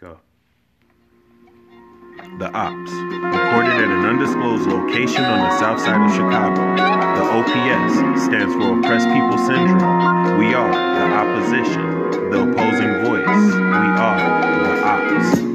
Go. The Ops, recorded at an undisclosed location on the south side of Chicago. The OPS stands for Oppressed People Syndrome. We are the opposition, the opposing voice. We are the Ops.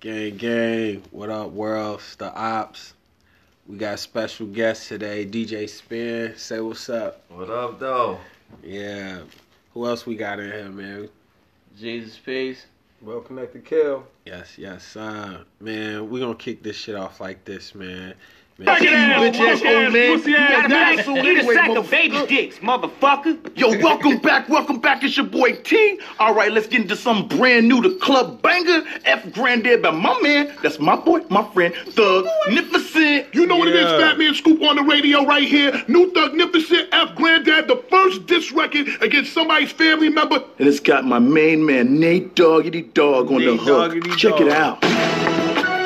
Gang, gang, what up, world? It's the ops. We got special guest today, DJ Spin. Say what's up. What up, though? Yeah. Who else we got in here, man? Jesus peace. Well connected kill. Yes, yes, uh, man. We gonna kick this shit off like this, man. Man Bitch ass old man. You gotta Eat be a sack of baby dicks, motherfucker. Yo, welcome back, welcome back. It's your boy T. All right, let's get into something brand new. The club banger, F Granddad by my man. That's my boy, my friend, Thug Nificent. You know what it is, Fat Man Scoop on the radio right here. New Thugnificent, F Granddad, the first diss record against somebody's family member. And it's got my main man, Nate Doggity Dog, on the hook. Check Dog. it out.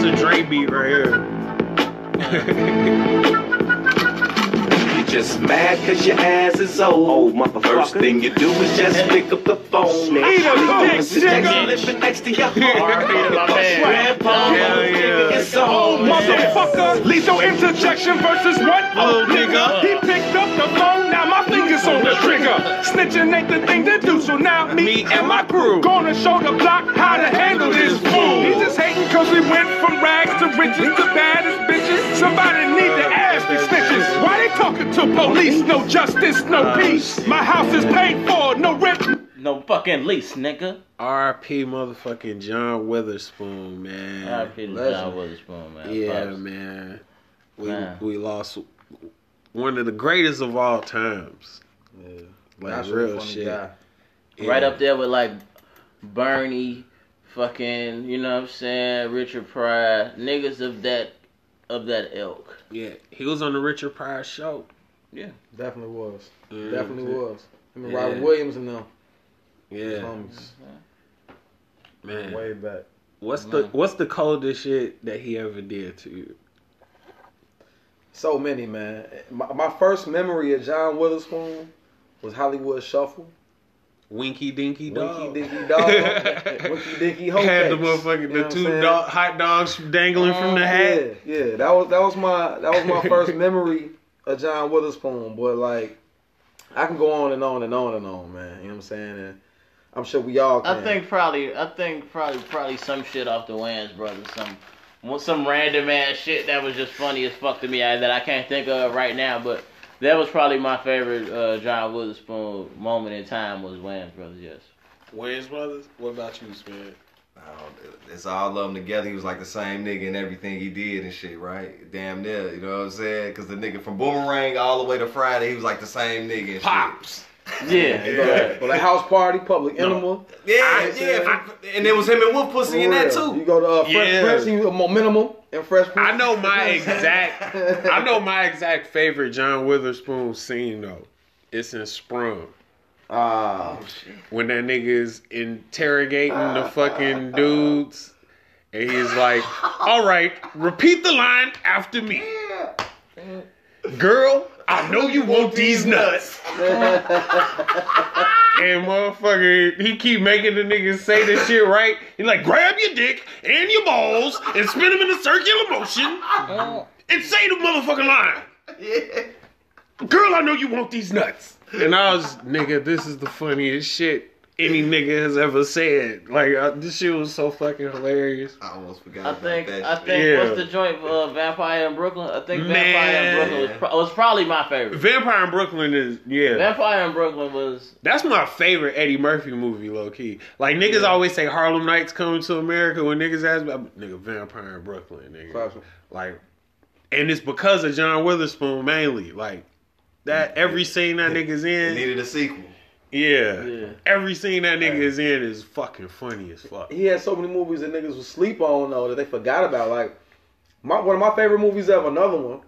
This a Drake beat right here. You just mad cause your ass is old. motherfucker. First thing you do is just pick up the phone. Eat a dick, nigga. living next to your heart. my man. Grandpa, Hell yeah. it's oh, all Motherfucker, lethal interjection versus what? Oh, Little nigga. He picked up the phone, now my fingers on the trigger. Snitching ain't the thing to do, so now me, Me and my crew gonna show the block how to handle this fool. He just hating cause we went from rags to riches to baddest bitches. Somebody need to ask these snitches. Why they talking to police? No justice, no uh, peace. My house is paid for, no rent. No fucking lease, nigga. R.P. motherfucking John Witherspoon, man. R.I.P. John Witherspoon, man. Yeah, Pops. man. We Man. we lost one of the greatest of all times. Yeah. Like Naturally real shit. guy. Right up there with like Bernie, fucking, you know what I'm saying, Richard Pryor, niggas of that of that ilk. Yeah, he was on the Richard Pryor show. Yeah, definitely was. Yeah. Definitely was. Him and Yeah. Robin Williams and them. Yeah, Homies. man. Way back. What's the what's the coldest shit that he ever did to you? So many, man. My, my first memory of John Witherspoon was Hollywood Shuffle. Winky Dinky Dog. Winky Dinky Dog. Winky Dinky Hoe Had the motherfucking You know the two dog, hot dogs dangling from the hat. Yeah, yeah. That was that was my that was my first memory of John Witherspoon. But like, I can go on and on and on and on, man. You know what I'm saying? And I'm sure we all can. I think probably, I think probably, probably some shit off the Wayans brothers, some, some random ass shit that was just funny as fuck to me that I can't think of right now. But that was probably my favorite uh, John Witherspoon moment in time was Wayans brothers. Yes. Wayans brothers. What about you, Spin? I don't- It's all of them together. He was like the same nigga in everything he did and shit, right? Damn near, you know what I'm saying? Because the nigga from Boomerang all the way to Friday, he was like the same nigga and Pops. Yeah. Yeah. Well, the house party, public enema. shit. Yeah, I- yeah. and it was him and Wolf Pussy in that too. You go to uh, Fresh Yeah. Prince, you a momentum and Fresh Prince. I know my exact. I know my exact favorite John Witherspoon scene though. It's in Sprung. Ah, when that nigga is interrogating the fucking dudes, and he's like, "All right, repeat the line after me, girl. I know you want these nuts." and motherfucker, he keep making the niggas say this shit right. He like, grab your dick and your balls and spin them in a circular motion and say the motherfucking line. Girl, I know you want these nuts. And I was, nigga, this is the funniest shit any nigga has ever said. Like, uh, this shit was so fucking hilarious. I almost forgot I about think that I think Yeah. what's the joint uh, Vampire in Brooklyn? I think Man. Vampire in Brooklyn was, pro- was probably my favorite. Vampire in Brooklyn is, yeah. Vampire in Brooklyn was That's my favorite Eddie Murphy movie, low key. Like, niggas always say Harlem Nights coming to America when niggas ask me, nigga, Vampire in Brooklyn, nigga. Like, and it's because of John Witherspoon mainly. Like, that every scene that nigga's It in, needed a sequel. yeah, Yeah. every scene that nigga is in is fucking funny as fuck. he had so many movies that niggas would sleep on though that they forgot about. Like My one of my favorite movies ever. Another one.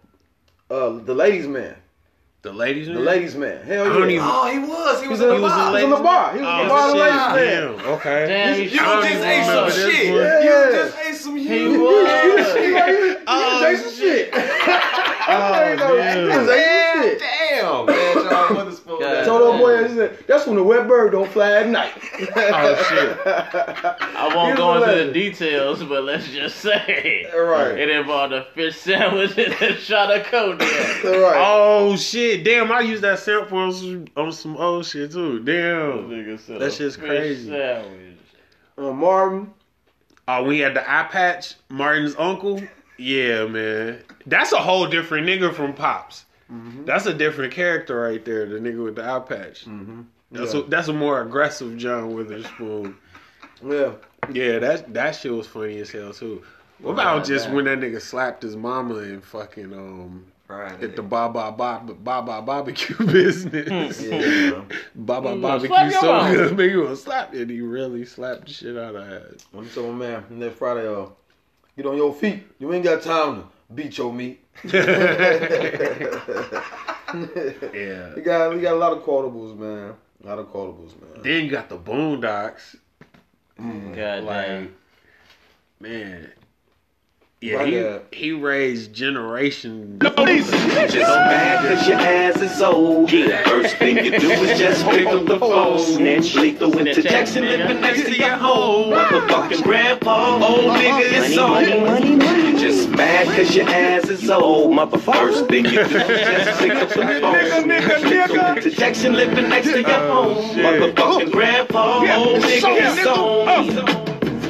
Uh, The Ladies Man. The ladies. Man. The Ladies Man. Hell I don't yeah. even- Oh, he was. He was He in was the in- bar. he was in the bar. He was in the bar. Oh, The shit. Ladies Man. Damn. Okay. Damn, You- you You I just don't ate some shit. Yeah. You just ate some He was. He like, he, Oh, he was some shit. Oh, You know, damn. ate some shit. Damn, man. John Witherspoon. God. Told old boy, he said, that's when the wet bird don't fly at night. Oh, shit. I won't He go was a into the details, but let's just say Right. it involved a fish sandwich and a shot of codeine. Right. Oh shit! Damn, I used that sample on some, on some old shit too. Damn. Nigga said That shit's crazy. Sandwich. Uh, Martin. Oh, we had the eye patch, Martin's uncle. Yeah, man, that's a whole different nigga from Pops. That's a different character right there. The nigga with the eye patch. Mm-hmm. That's Yeah. a, that's a more aggressive John Witherspoon. Yeah. Yeah, that that shit was funny as hell too. What about Right, just man. when that nigga slapped his mama and fucking um Friday. at the Baba Baba Baba barbecue business? Yeah. Baba Mm, barbecue slap your so mama. good, man. You gonna slap and he really slapped the shit out of her. I'm telling my man, next Friday, uh, get on your feet. You ain't got time to beat your meat. Yeah. We got we got a lot of quotables, man. A lot of quotables, man. Then you got the Boondocks. Mm, God Like, damn. man. Yeah, My he, God. he raised generation. Just mad cause your ass is old. First thing you do is just pick up the phone. Snitch lethal interjection living next to your home. Motherfucking grandpa, old nigga is on. Just mad cause your ass is old. Motherfucker. First thing you do is just pick up the phone. Lethal interjection living next to your oh, home. Motherfucking oh. grandpa, old nigga is on. Oh.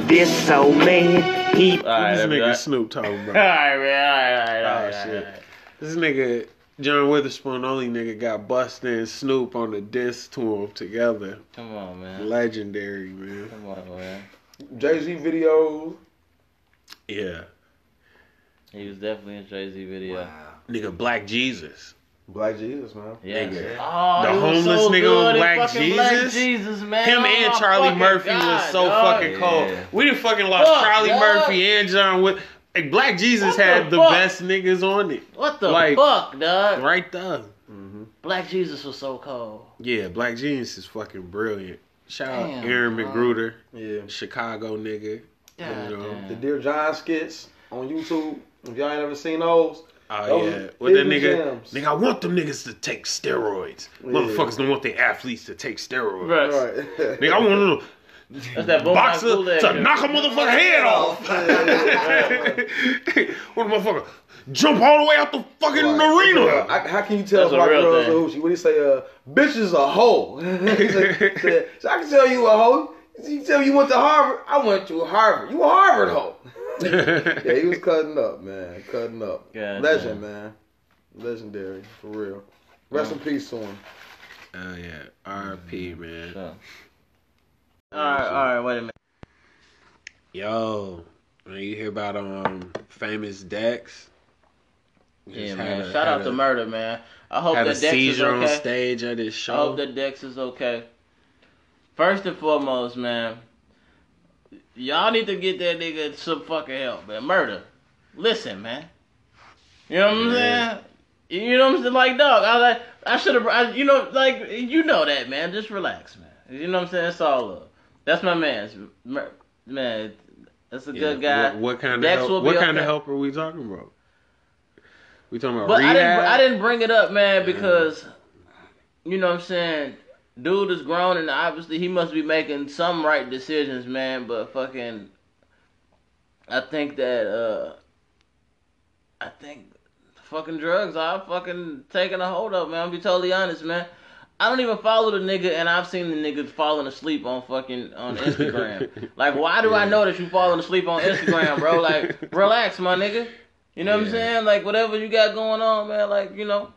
This old man, he All right, this nigga Snoop talking about. right, man. All right, all right, all Oh, shit. all right. This nigga, John Witherspoon, only nigga got busted and Snoop on the disc to him together. Come on, man. Legendary, man. Come on, man. Jay Z videos. Yeah. He was definitely in Jay Z video. Wow. Nigga, Black Jesus. Black Jesus, man. Yeah. Nigga. Oh, The homeless so nigga on Black fucking Black Jesus? Jesus, man. Him Oh, and Charlie fucking Murphy was so dog. fucking cold. Yeah. We done fucking lost Fuck, Charlie dog. Murphy and John With Like, Black Jesus What the had the fuck? best niggas on it. What the Like- fuck, dog? Right there. Mm-hmm. Black Jesus was so cold. Yeah, Black Genius is fucking brilliant. Shout out Aaron dog. McGruder, Yeah. Chicago nigga. God You know, damn. The Dear John skits on YouTube. If y'all ain't ever seen those, Oh Those yeah, what that nigga? gems. Nigga, I want them niggas to take steroids. Yeah. Motherfuckers don't want their athletes to take steroids. Right. right. Nigga, I want them That's that boxer boom to knock a motherfucker head off. what a motherfucker jump all the way out the fucking arena. I, how can you tell That's a my real girl's a thing. hoochie? What do you say? Uh, bitch is a hoe. He said- said, so I can tell you a hoe. You tell me you went to Harvard. I went to Harvard. You a Harvard hoe. yeah, he was cutting up, man. Cutting up. God Legend, man. Legendary, for real. Rest in peace to him. Oh yeah, R.P. Man. So. All right, all right, wait a minute. Yo, man, you hear about um famous Dex? Yeah, man. a- Shout had out to Murder, man. I hope Had that a Dex is seizure on okay. stage at his show. I hope that Dex is okay. First and foremost, man, y'all need to get that nigga some fucking help, man. Murder. Listen, man. You know what I'm saying? You know what I'm saying? Like, dog, I like, I should have, you know, like, you know that, man. Just relax, man. You know what I'm saying? It's all love. That's my man's, man. That's a Yeah, good guy. What, what kind of Dex help? will be What kind okay. of help are we talking about? We talking about But I didn't. I didn't bring it up, man, because you know what I'm saying. Dude is grown and obviously he must be making some right decisions, man. But fucking, I think that uh, I think fucking drugs are fucking taking a hold of, man. I'll be totally honest, man. I don't even follow the nigga, and I've seen the nigga falling asleep on fucking on Instagram. like, why do I know that you falling asleep on Instagram, bro? Like, relax, my nigga. You know what I'm saying? Like, whatever you got going on, man. Like, you know,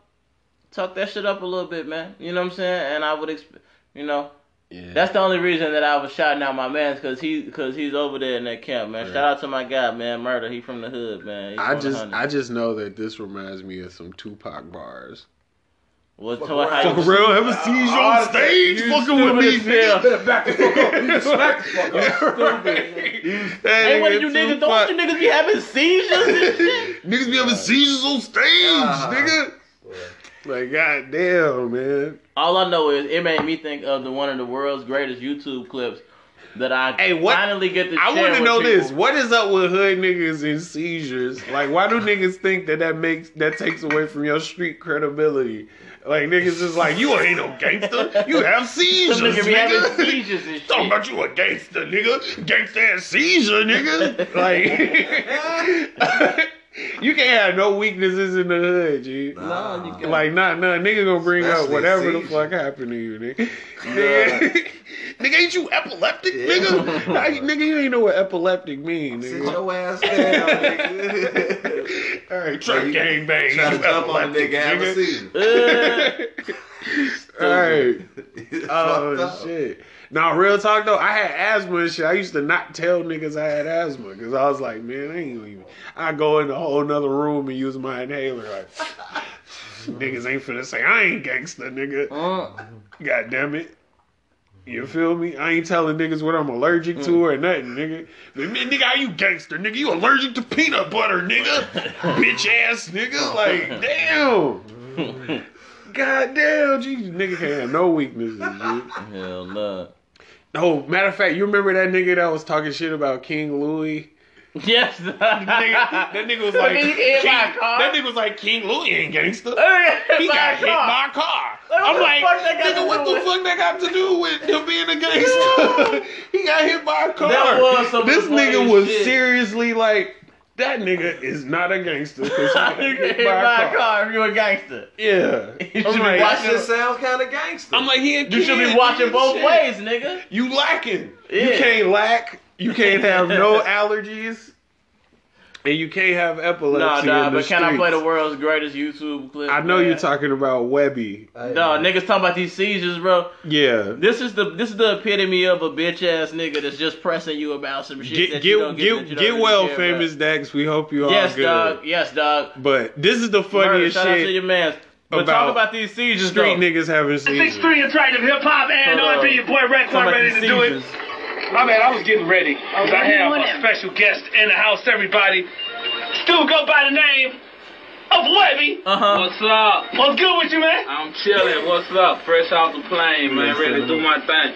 tuck that shit up a little bit, man. You know what I'm saying? And I would expect, you know, Yeah. that's the only reason that I was shouting out my man, cause he, cause he's over there in that camp, man. Right. Shout out to my guy, man, Murder. He from the hood, man. He I just hundred. I just know that this reminds me of some Tupac bars. Was Fuck told how around. you For real, have a seizure on stage, fucking with me, stupid as hell. nigga. Better back the fuck up. You smack the fuck up. Hey, what did you niggas? Don't you niggas be having seizures and shit? Niggas be having seizures on stage, Uh-huh. nigga. Like, goddamn, man. All I know is it made me think of the one of the world's greatest YouTube clips that I Hey, what- finally get to I want to know people. this. What is up with hood niggas and seizures? Like, why do niggas think that that makes that takes away from your street credibility? Like, niggas is like, you ain't no gangster. You have seizures, Some nigga nigga. seizures and Talking about you a gangster, nigga. Gangster and seizure, nigga. Like, you can't have no weaknesses in the hood, G. No, you can't. Like, nah, nah, nigga gonna bring up whatever the fuck happened to you, nigga. Nigga, nigga, ain't you epileptic, nigga? Nah, you- nigga, you ain't know what epileptic means. Sit nigga. your ass down, nigga. All right, truck gang bang. Try to you jump on a epileptic, nigga, have a nigga. seizure. Uh, All right. Oh up. shit. Now real talk though, I had asthma and shit. I used to not tell niggas I had asthma because I was like, man, I ain't even. I go in a whole nother room and use my inhaler. Like, niggas ain't finna say I ain't gangster, nigga. uh, God damn it. You feel me? I ain't telling niggas what I'm allergic to mm. or nothing, nigga. But, nigga, how you gangster, nigga? You allergic to peanut butter, nigga? Bitch ass nigga. Like, damn. God damn, Jesus, nigga can't have no weaknesses, dude. hell no. Oh, matter of fact, you remember that nigga that was talking shit about King Louie? Yes. Nigga, that nigga was like, Nigga, you get hit King, by a car. that nigga was like, King Louie ain't gangster. he He got hit by a car. Like, what I'm the like, fuck that nigga, what the with- fuck that got to do with him being a gangster? he got hit by a car. That was some this nigga was shit. seriously like, that nigga is not a gangster. 'cause he got You hit get hit by a car if you're a gangster. Yeah. You I'm should be like, That watching- shit sounds kind of gangster. I'm like, he a You should be watching both shit. ways, nigga. You lacking. You can't lack. You can't have no allergies. And you can't have epilepsy. Nah, in nah, the but can I play the world's greatest YouTube clip? I know man? you're talking about Webbie. I- No, niggas talking about these seizures, bro. Yeah. This is the this is the epitome of a bitch ass nigga that's just pressing you about some shit Get that get you don't get, get, that get, well, care famous about. Dex. We hope you all Yes, good. dog. Yes, dog. But this is the Murder, funniest shout out to your man. But about talk about these seizures, Street though. niggas having Six seizures. three attractive hip hop and Hold on. R&B. Your boy Rex, Talk I'm ready these to do it. Seizures. My man, I was getting ready because I have a special guest in the house. Everybody, still go by the name of Webbie. Uh huh. What's up? What's good with you, man? I'm chilling. What's up? Fresh off the plane, man. Ready to do my thing.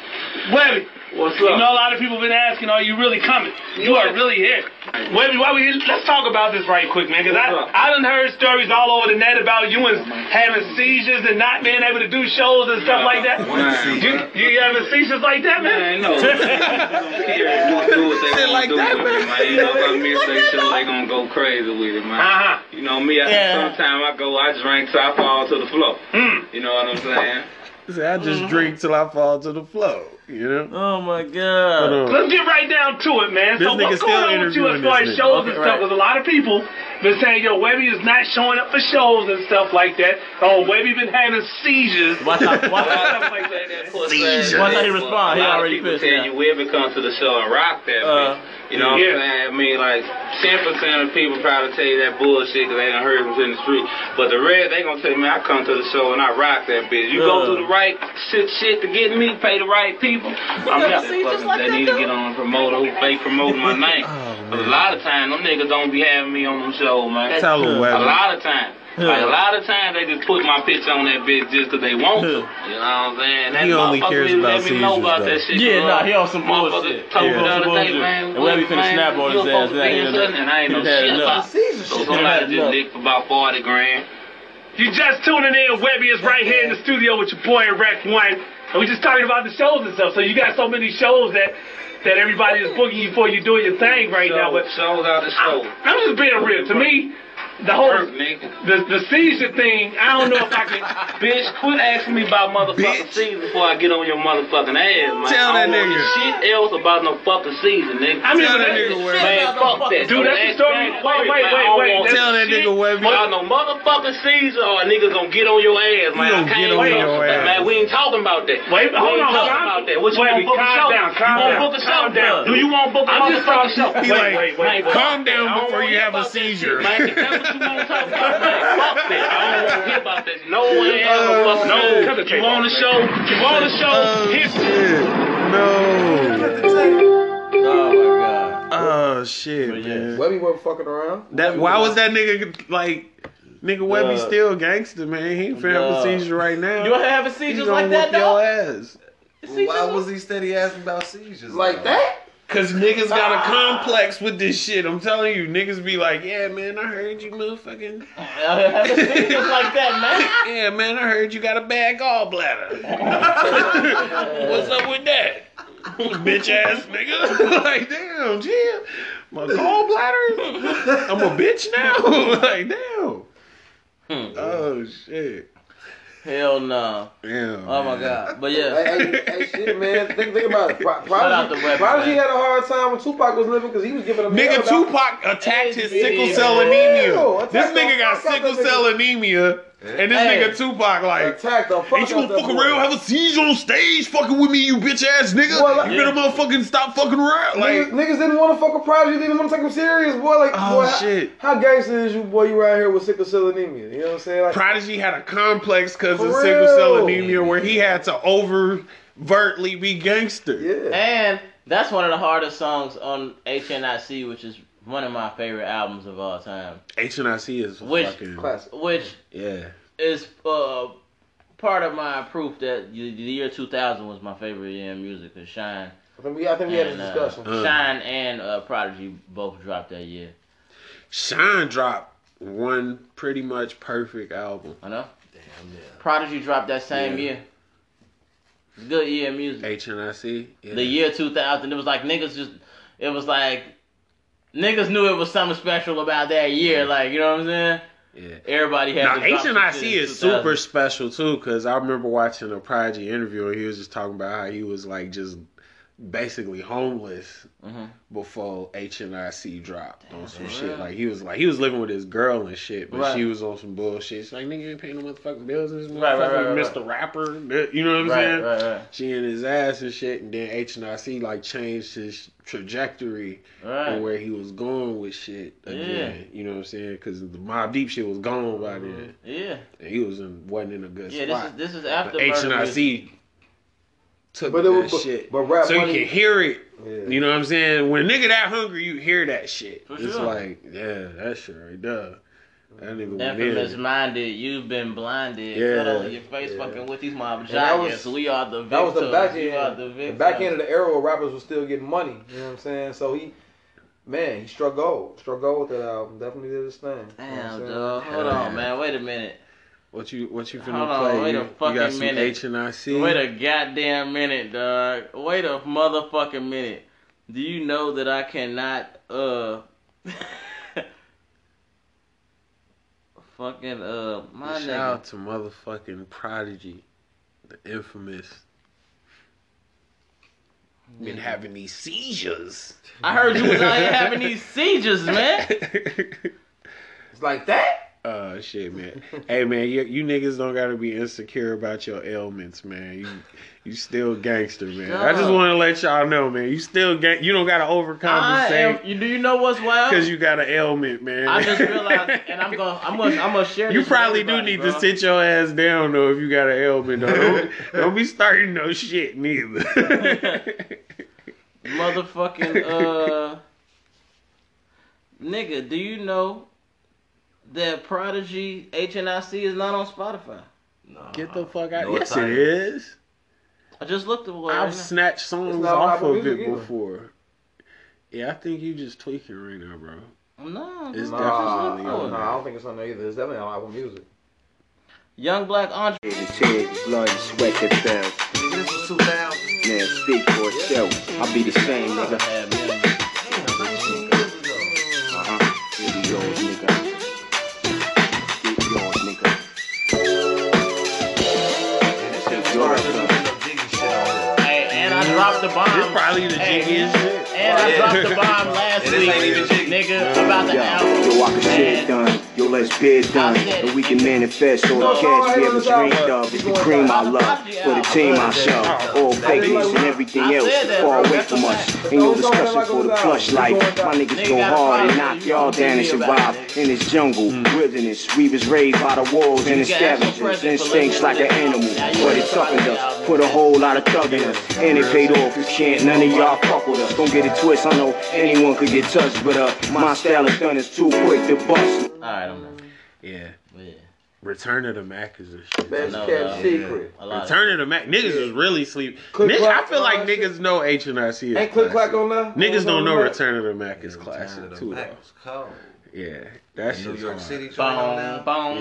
Webbie. What's up? You know, a lot of people been asking, are you really coming? You are really here. Webbie, why we here? Let's talk about this right quick, man, because I, What's up? I done heard stories all over the net about you and having seizures and not being able to do shows and stuff like that. Man. You, you having seizures like that, man? Man, no. They don't care. Do, do what they want like to do that, with it, man. You know, if I miss their show, they gonna go crazy with it, man. Uh-huh. You know me, I, Yeah. sometimes I go, I drink till I fall to the floor. Mm. You know what I'm saying? See, I just drink till I fall to the floor. You know. Oh my Hold god. on. Let's get right down to it, man. This so what's going still on with you as interviewing far as shows Okay, and stuff? Because a lot of people been saying, yo, Webbie is not showing up for shows and stuff like that. Oh, Webbie been having seizures. Watch out. Watch out. stuff like that. Seizure. Why not he respond? He A lot of already people pissed tell you we ever come to the show and rock that Uh, bitch. You know what yeah. I'm saying? I mean, like, 10% of people probably tell you that bullshit because they done heard them in the street. But the red, they gonna tell me I come to the show and I rock that bitch. You Uh. go through the right shit, shit to get me, pay the right people. I'm not that fucking, they need to get on a promoter who fake promoting my name. Oh, but a lot of times, them niggas don't be having me on them shows, man. Tell him, A lot of times. Like a lot of times they just put my picture on that bitch just 'cause they want to. You know what I'm saying? That He only motherfucker cares didn't about let me know about though. that shit. Yeah, 'cause, nah, he on some motherfucker bullshit. Told Yeah, me the other day, man. And Webbie finna man, snap on you his supposed ass. to That be ain't in something, and I ain't know He had shit enough. about it. So somebody just enough. licked for about 40 grand. You just tuning in. Webbie is right here in the studio with your boy Rex One, and we just talking about the shows and stuff. So you got so many shows that that everybody is booking you for. You doing your thing right now, but shows out the show. I'm just being real. To me, the whole Hurt, nigga. the the seizure thing. I don't know if I can. Bitch, quit asking me about motherfucking Bitch. season before I get on your motherfucking ass, man. Tell I that don't want nigga. Shit else about no fucking season, nigga. I mean, Tell but that that- nigga Webbie. Man, fuck that. Dude, that's the story. Wait, wait, wait, wait. That's- Tell that nigga Webbie. Y'all no motherfucking season or a nigga gonna get on your ass, man. gonna I can't get on wait. your ass. Man, we ain't talking about that. Wait, we hold ain't on, talking calm- about that. What you Webbie, want book a calm show? down, calm you want down, book a show? calm down. Do you want book a I'm just motherfucking show? talking- He Wait, like, wait, wait, wait. calm down before you have a about that shit, seizure. Man, if that's what you want to talk about, man, fuck that. I don't want to hear about that. No one ever fucking no. no. You on the show? You on the show? Oh Hit shit! No. Oh my god. Oh shit, But yeah. man. Webbie wasn't fucking around. That why was that nigga like? Nigga Webbie Uh, still gangster, man. He ain't finna have a uh, seizure right now. You wanna have a He like that, whoop your ass. Why was he steady asking about seizures? Like though? that? Cause niggas got a complex with this shit. I'm telling you, niggas be like, yeah, man, I heard you motherfucking. I have a seizures like that, man. Yeah, man, I heard you got a bad gallbladder. What's up with that? Bitch ass nigga. like, damn, chill. My gallbladder? I'm a bitch now? like, damn. man. Oh, shit. Hell no. Damn. Oh my god. But yeah. Hey, hey, hey, shit, man. Think, think about it. Pro- out Prodigy, to Prodigy had a hard time when Tupac was living because he was giving him hell Nigga, about- Tupac attacked his sickle cell anemia. attack This nigga got sickle cell nigga. anemia, and this Hey. nigga Tupac like, attacked the fuck Ain't you gonna that fuck boy. around, have a seizure on stage, fucking with me, you bitch ass nigga? Boy, like- you better motherfucking stop fucking around. Like, niggas, niggas didn't want to fuck with Prodigy. Didn't want to take him serious, boy. Like, Oh, boy, how- shit. How, gangster is you, boy? You right here with sickle cell anemia. You know what I'm saying? Like, Prodigy had a complex because of For sickle cell anemia where he had to overtly be gangster. yeah. And that's one of the hardest songs on HNIC, which is one of my favorite albums of all time. HNIC is Which- fucking Classic. Which yeah. is uh, part of my proof that the the year 2000 was my favorite year in music. Cause Shyne, I think we, I think we had a uh, discussion. Uh. Shyne and uh, Prodigy both dropped that year. Shyne dropped one pretty much perfect album. I know. Damn, yeah. Prodigy dropped that same Yeah. year. Good year in music. HNIC. Yeah. The year 2000, it was like niggas just, it was like, niggas knew it was something special about that year. Like, you know what I'm saying? Yeah. Everybody had Now to drop some HNIC is super special too, cause I remember watching a Prodigy interview and he was just talking about how he was like just basically homeless Mhm. before HNIC dropped on some Damn. shit. Like he was like he was living with his girl and shit, but Right. she was on some bullshit. She's like, nigga, you ain't paying no motherfucking bills. This Right, right, right, right, Mr. Rapper. You know what I'm saying? right, right. She in his ass and shit, and then HNIC like changed his trajectory and where he was going with shit again. You know what I'm saying? Because the Mobb Deep shit was gone by then. Yeah. And he was in wasn't in a good Yeah, this is this is after But Murda Muzik. HNIC took But that it was- shit, but rap so money- you can hear it. Yeah. You know what I'm saying? When a nigga that hungry, you hear that shit. For it's sure. like, yeah, that shit right there. That nigga was Infamous minded, you've been blinded. Yeah. Cut on your face Yeah. fucking with these mob that was- we are the victims. That was the back You are end. the The back end of the era where rappers were still getting money. You know what I'm saying? So he, man, he struck gold. Struck gold with that album. Definitely did his thing. You know what I'm Damn, saying? dog. Hold on, man. Wait a minute. What you what you finna Hold on, play? wait a you, you got some minute. HNIC. Wait a goddamn minute, dog. Wait a motherfucking minute. Do you know that I cannot, uh. fucking, uh, my Shout nigga. out to motherfucking Prodigy, the infamous. Been having these seizures. I heard you was out here having these seizures, man. It's like that. Oh shit, man. hey man, you, you niggas don't gotta be insecure about your ailments, man. You you still gangster, man. I just want to let y'all know, man. You still gang. You don't gotta I am, overcompensate you, do you know what's wild? because you got an ailment, man. I just realized, and I'm gonna, I'm gonna, I'm gonna share. You probably do need bro. to sit your ass down though if you got an ailment. Though. Don't, don't be starting no shit neither. motherfucking uh nigga do you know that prodigy hnic is not on spotify No. Get the fuck out. No, yes, it's it not. is. i just looked at what I've snatched songs off of it either. before. Yeah, I think you just tweaking right now, bro. no It's bro, Nah, definitely no, on no, there. I don't think it's on there either. It's definitely on Apple Music. young black andre Tears, blood, and sweat that fell. This was 2000. Man, speak for itself. I'll be the same, nigga. had millions. Uh-huh. Here we go, nigga. The bomb This probably the Hey. jiggiest shit. And i dropped the bomb last week ain't even jiggy. nigga about the Yo, album yo, I can shit done. Yo, let's bid done. And we can manifest all the cash we ever dreamed of. It's the cream I love, for the team I shove. All fakeness and everything else far away from us. Ain't no discussion for the plush life. My niggas go hard and knock y'all down and survive in this jungle, wilderness. We was raised by the wolves and the scavengers. Instincts like an animal, but it toughened us. Put a whole lot of thug in us, and it paid off. Cause can't none of y'all fuck with us. Don't get it twist. I know anyone could get touched, but uh, my style of done is too quick to bust. Alright, I'm done. Yeah. Yeah. Return of the Mac is a shit. Best No, kept no. secret. A lot Return of the Mac. Niggas is really sleep. Click Nigga, I feel like on that niggas know H and I C. Ain't click clack on that? Niggas don't know? Return of the Mac is classic too. Mac though. cold. Yeah, that's New York. City Boom, boom, Yeah. boom,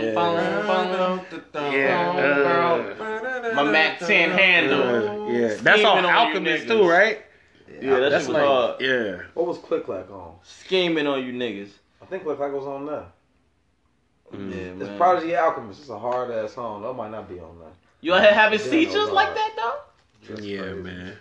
boom. Yeah, My Mac 10 handle. Uh, yeah, that's all Scheming Alchemist too, right? Yeah, that That's shit was like, hard. yeah. What was click clack on? Scheming on you niggas. I think click clack was on there. Mm. Yeah, It's. Prodigy Alchemist. It's a hard ass song. That might not be on there. You out here having Yeah, no seizures like that though? That's yeah, crazy. man.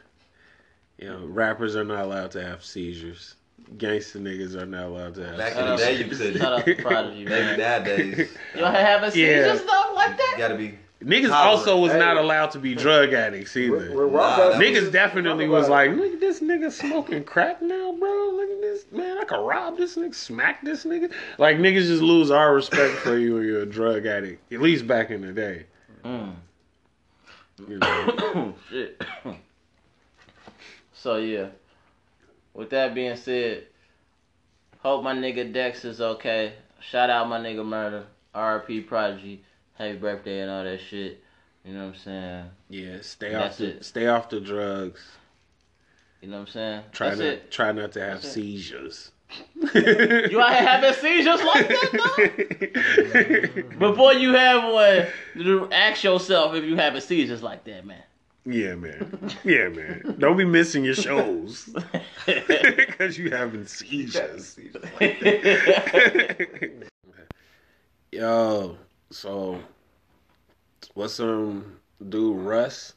You know, rappers are not allowed to have seizures. Gangster niggas are not allowed to have Back in the day, you could. Shout out to Prodigy, Maybe man. nowadays, You out here having Yeah. seizures though like you that? gotta be. Niggas Tolerant. also was Hey. not allowed to be drug addicts We're- either. we're Nah, rock that that- Niggas definitely was like, look at this nigga smoking crack now, bro. Look at this man. I can rob this nigga, smack this nigga. Like niggas just lose our respect for you when you're a drug addict. At least back in the day. Mm. You know. Shit. so yeah. With that being said, hope my nigga Dex is okay. Shout out my nigga Murder. RP Prodigy. Happy birthday and all that shit. You know what I'm saying? yeah, stay That's off the it. stay off the drugs. You know what I'm saying? Try That's not it. try not to have That's seizures. You out here having seizures like that though? Before you have one, ask yourself if you having seizures like that, man. Yeah, man. Yeah, man. Don't be missing your shows because you having seizures. Yo, so what's some dude Russ?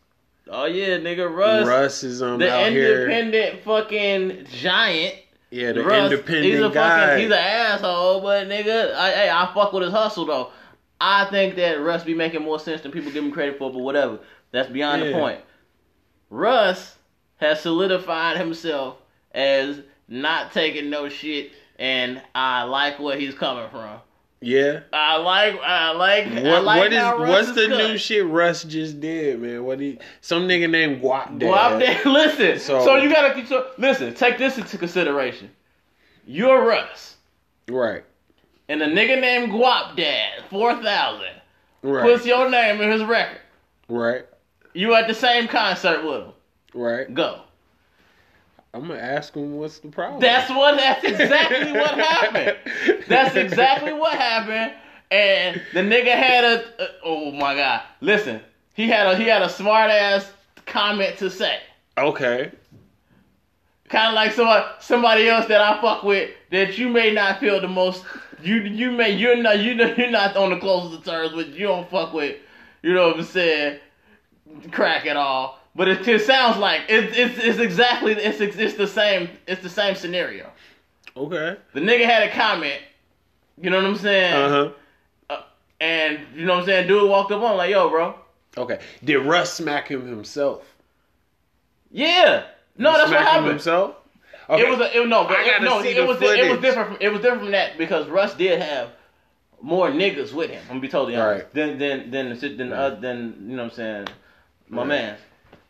oh yeah, nigga, Russ. Russ is um the out here. independent fucking giant. Yeah, the Russ, independent he's a guy. Fucking, he's an asshole, but nigga, I, hey, I fuck with his hustle though. I think that Russ be making more sense than people give him credit for, but whatever. That's beyond the point. Russ has solidified himself as not taking no shit, and I like where he's coming from. Yeah. I like, I like, I like what is what's is the new shit Russ just did, man? What he some nigga named Guapdad. Well, I'm. Listen. So- So, you gotta so, listen. Take this into consideration. You're Russ, Right. and a nigga named Guapdad, four thousand, Right. puts your name in his record. Right. You at the same concert with him. Right. Go. I'm gonna ask him what's the problem. That's what. That's exactly what happened. That's exactly what happened. And the nigga had a. a- oh my god! Listen, he had a he had a smart ass comment to say. Okay. kind of like somebody somebody else that I fuck with that you may not feel the most you you may you're not you know you're not on the closest of terms with you don't fuck with you know what I'm saying crack at all but it, it sounds like it, it's it's exactly it's it's the same it's the same scenario Okay. the nigga had a comment you know what I'm saying Uh huh. and you know what I'm saying dude walked up on like yo bro Okay. Did Russ smack him himself? yeah no that's what smack him happened himself. It was a, it, no, but I it, no, see it the was it was different. From, it was different from that because Russ did have more niggas with him. I'm gonna be totally honest. Right. Than than than than than, uh, than you know what I'm saying, my man.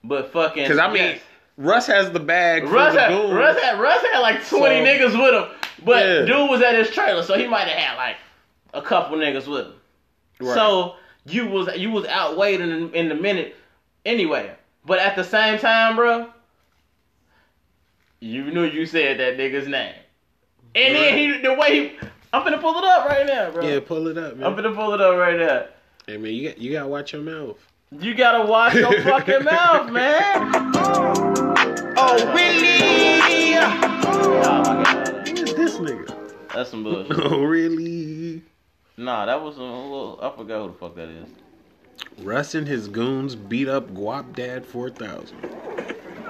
But fucking Because I mean, yes. Russ has the bag. Russ the had, goons. Russ had Russ had like 20 So- niggas with him, but Yeah. dude was at his trailer, so he might have had like a couple niggas with him. Right. So you was you was outweighed in, in the minute anyway. But at the same time, bro, you knew you said that nigga's name, and then he the way he, I'm finna pull it up right now, bro. Yeah, pull it up, man. I'm finna pull it up right now. Hey man, you got you gotta watch your mouth. You gotta watch your fucking mouth, man. Oh really? Oh Who is this nigga? that's some bullshit. Oh really? Nah, that was a little. I forgot who the fuck that is. Russ and his goons beat up Guapdad four thousand.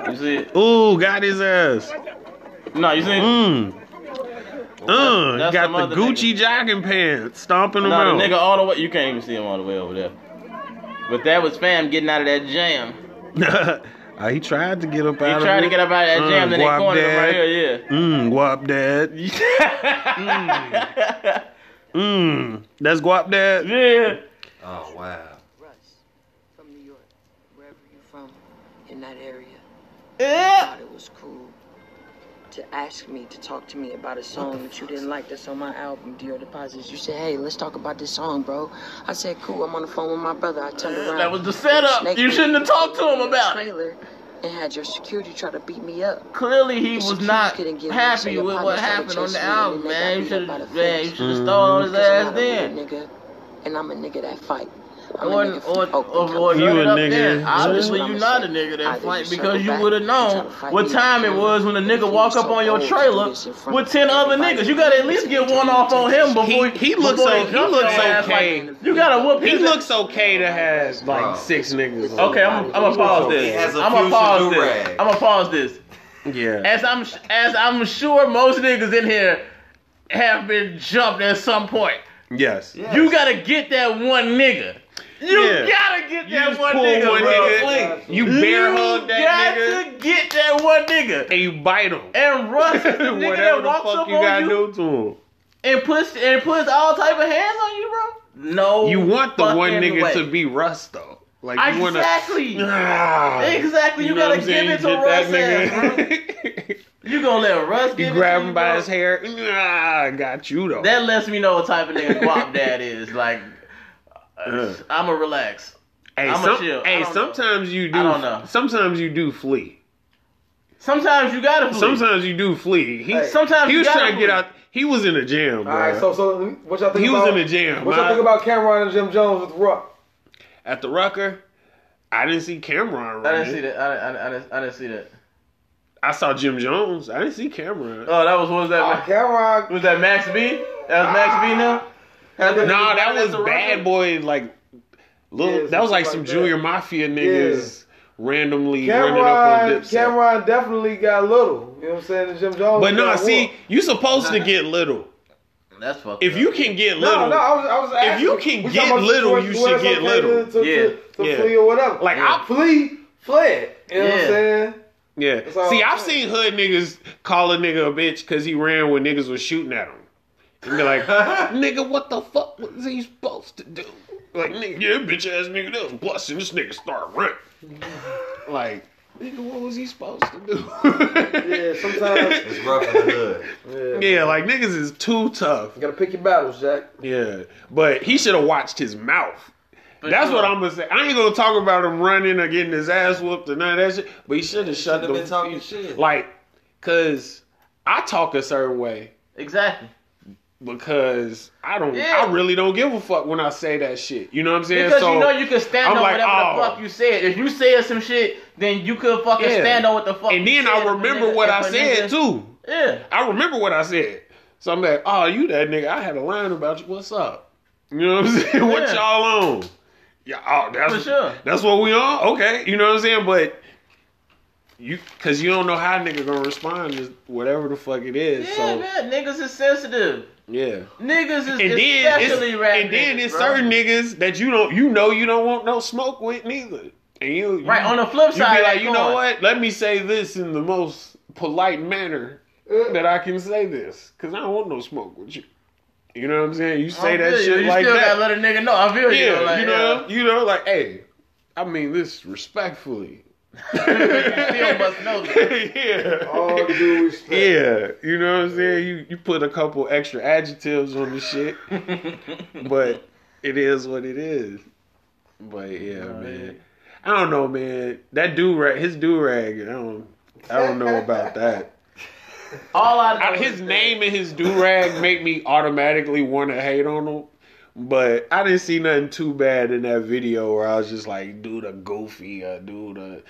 You see it? Ooh, got his ass. No, you see it? Mm. Uh, got the Gucci jogging pants, stomping out. the nigga all the way. You can't even see him all the way over there. But that was fam getting out of that jam. Uh, he tried to get up He out of tried to get up out of that Uh, jam, then they guap cornered him right here. Yeah. Mmm, guap dad. Mmm, that's guap dad. Yeah. Oh wow. Russ, from New York, wherever you're from, in that area. Yeah. I thought it was cool to ask me to talk to me about a song that you didn't like that's on my album, Dior Deposits. You said, hey, let's talk about this song, bro. I said, cool, I'm on the phone with my brother. I turned around. That was the setup. You shouldn't have talked to him about it. trailer And had your security try to beat me up. Clearly, he was not happy with what happened on the chasing me, and album, man. You should have, the man, you should have stole on his ass not a weird then. nigga, and I'm a nigga that fight. I'm Or, or, or, or you a nigga. There. Obviously, you not a nigga that Either fight because you would have known what time it was when a nigga You walk up on your trailer you this in front with ten other niggas. You gotta at least get one off on him before He, he looks before o- he looks okay. Like, you gotta whoop him He looks okay to have like six niggas. on Okay, I'm, I'm gonna pause this. has a I'm gonna pause this. I'm gonna pause this. Yeah. As I'm as I'm sure most niggas in here have been jumped at some point. Yes. You gotta get that one nigga. You Yeah. gotta get You that just one pull nigga, one bro. nigga, you bear hug that nigga. You got to get that one nigga. and you bite him. And Russ is the nigga Whatever that the walks fuck up you on gotta you do to him. and puts and puts all type of hands on you, bro. No, You want the one nigga way. to be Russ though. Like you wanna Exactly. Ah, Exactly. You, know what gotta give it to get Russ. that ass, bro. You gonna let Russ you give grab to him you, by bro? his hair. Ah, got you though. That lets me know what type of nigga Guapdad is. Like, uh, I'ma relax. hey, I'ma some- chill. I hey, don't know. sometimes you do. I don't know. Sometimes you do flee. Sometimes you gotta. Flee. Sometimes you do flee. He, Hey. Sometimes he you was gotta trying to get out. He was in a jam, All bro. right, so so what y'all think He was about? in the jam, What y'all man. think about Cam'ron and Jim Jones with the Rock? At the Rucker, I didn't see Cam'ron I didn't see that. I, I, I, didn't, I didn't see that. I saw Jim Jones. I didn't see Cam'ron. Oh, that was what was that? Uh, Cam'ron, was that Max B? That was Max B now. Had the- No, that was Bad? Boy. Like little. Yeah, that was like something some like that. Junior Mafia niggas randomly running up on Cam'ron, Dipset. Cam'ron definitely got little. You know what I'm saying? Jim Jones. But no, got see, more. you supposed to get little. That's fucked If up. you can get little, No, no, I was, I was If you can we get little, situation you where should it's get little. To, to, Yeah. to, to Yeah. flee or whatever. Like, I- flee, fled. You know what I'm saying? yeah. See, I'm I've saying. seen hood niggas call a nigga a bitch because he ran when niggas was shooting at him. And be like, nigga, what the fuck was he supposed to do? Like, nigga, yeah, bitch ass nigga, that was busting. This nigga start running. Like, nigga, what was he supposed to do? Yeah, sometimes. It's rough in the hood. yeah. yeah, like niggas is too tough. You gotta pick your battles, Jack. Yeah, but he should have watched his mouth. But That's you- what I'm gonna say. I ain't gonna talk about him running or getting his ass whooped or none of that shit. But he should have shut Should've the been talking shit. like, cause I talk a certain way Exactly. Because I don't. Yeah. I really don't give a fuck when I say that shit. You know what I'm saying? Because so you know you can stand I'm on like, whatever oh. the fuck you said. If you said some shit, then you could fucking Yeah. stand on what the fuck. and then. I remember nigga- what I said nigga- too. Yeah. I remember what I said. So I'm like, oh, you that nigga. I had a line about you. What's up? You know what I'm saying? what y'all on? Yeah, oh, that's For sure. That's what we on. Okay, you know what I'm saying? But you, cause you don't know how nigga gonna respond to whatever the fuck it is. Yeah, so man. Niggas is sensitive. Yeah. Niggas is And then it's, especially rap and then niggas, it's bro. certain niggas that you don't, you know, you don't want no smoke with neither. And you, you Right, on the flip you side be like, you know coin. what? Let me say this in the most polite manner that I can say this, cause I don't want no smoke with you. You know what I'm saying? You say that you. shit you like still that. gotta let a nigga know. I feel you. Yeah, though, like, you know, you know, like, hey, I mean this respectfully. Yeah. still must know. that. yeah. All due respect. Yeah, you know what I'm saying? You you put a couple extra adjectives on the shit, but it is what it is. But yeah, man. I don't know, man. That do rag, his do rag, I don't, I don't know about that. All I know I, his name and his do rag make me automatically want to hate on him. But I didn't see nothing too bad in that video where I was just like, dude, a goofy or do the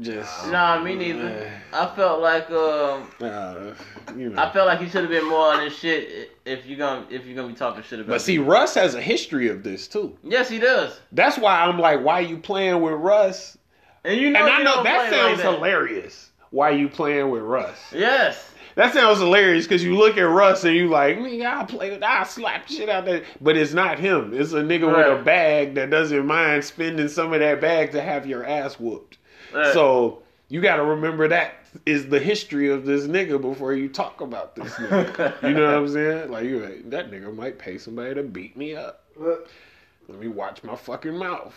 just Nah, me neither. I felt like um, uh, you know. I felt like he should have been more on this shit. If you're gonna if you're gonna be talking shit about. But see, people. Russ has a history of this too. yes, he does. That's why I'm like, why you playing with Russ? And you know, and I know that sounds like that. hilarious. Why you playing with Russ? Yes. That sounds hilarious because you look at Russ and you like, nigga, I'll play with, I'll slap shit out there. But it's not him. It's a nigga with a bag that doesn't mind spending some of that bag to have your ass whooped. Right. So you got to remember that is the history of this nigga before you talk about this nigga. you know what I'm saying? Like, you like, that nigga might pay somebody to beat me up. Let me watch my fucking mouth.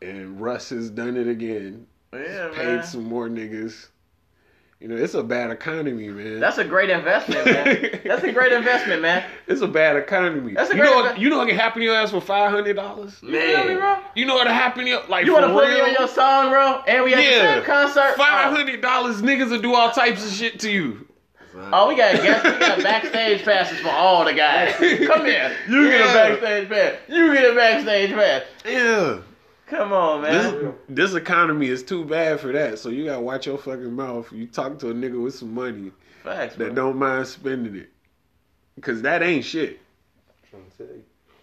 And Russ has done it again. Yeah, Paid man. some more niggas. You know, it's a bad economy, man. That's a great investment, man. That's a great investment, man. It's a bad economy. That's a you great know you know what can happen to your ass for five hundred dollars? You feel me, bro? You know what happen to you like You want to put me on your song, bro? And we at the same concert. Five hundred dollars, niggas will do all types of shit to you. Oh, we got guests. We got backstage passes for all the guys. Come here. You get a backstage pass. You get a backstage pass. Yeah. Come on, man. This, this economy is too bad for that. So you gotta watch your fucking mouth. You talk to a nigga with some money Facts, that bro. don't mind spending it, cause that ain't shit.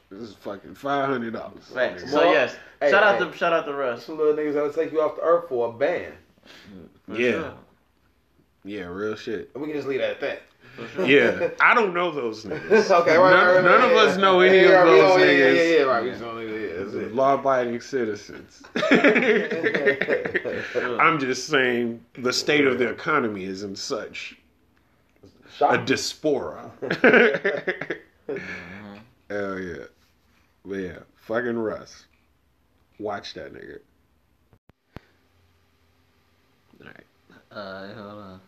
This is fucking five hundred dollars. Facts. So yes, Hey, shout out hey. to shout out to Russ. Some little niggas that'll take you off the earth for a band. Yeah. Yeah, real shit. We can just leave that at that. Yeah, I don't know those niggas. okay, right, none, right, right, none right, of yeah. us know any Yeah, of those don't- niggas. Yeah, yeah, yeah, right. We just don't know. Yeah, that's it. Law-abiding citizens. I'm just saying the state of the economy is in such a diaspora. Hell yeah. But yeah, fucking Russ. Watch that nigga. Uh, hold on.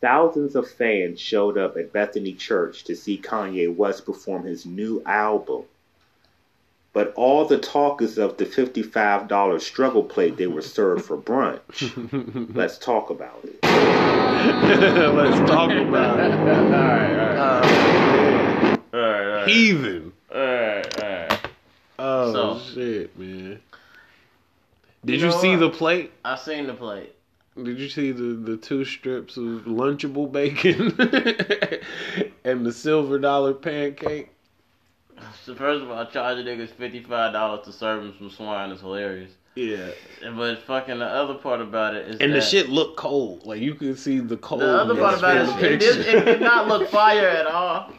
Thousands of fans showed up at Bethany Church to see Kanye West perform his new album. But all the talk is of the $55 struggle plate they were served for brunch. Let's talk about it. Let's talk about it. All right, all right, all right, Heathen. Alright, alright. Oh So- shit, man. Did You you, see what? the plate? I seen the plate. Did you see the, the two strips of lunchable bacon and the silver dollar pancake? So first of all, charging niggas fifty five dollars to serve them some swine is hilarious. Yeah. But fucking the other part about it is And the shit looked cold. Like you could see the cold. The other part about it is it, did, it did not look fire at all.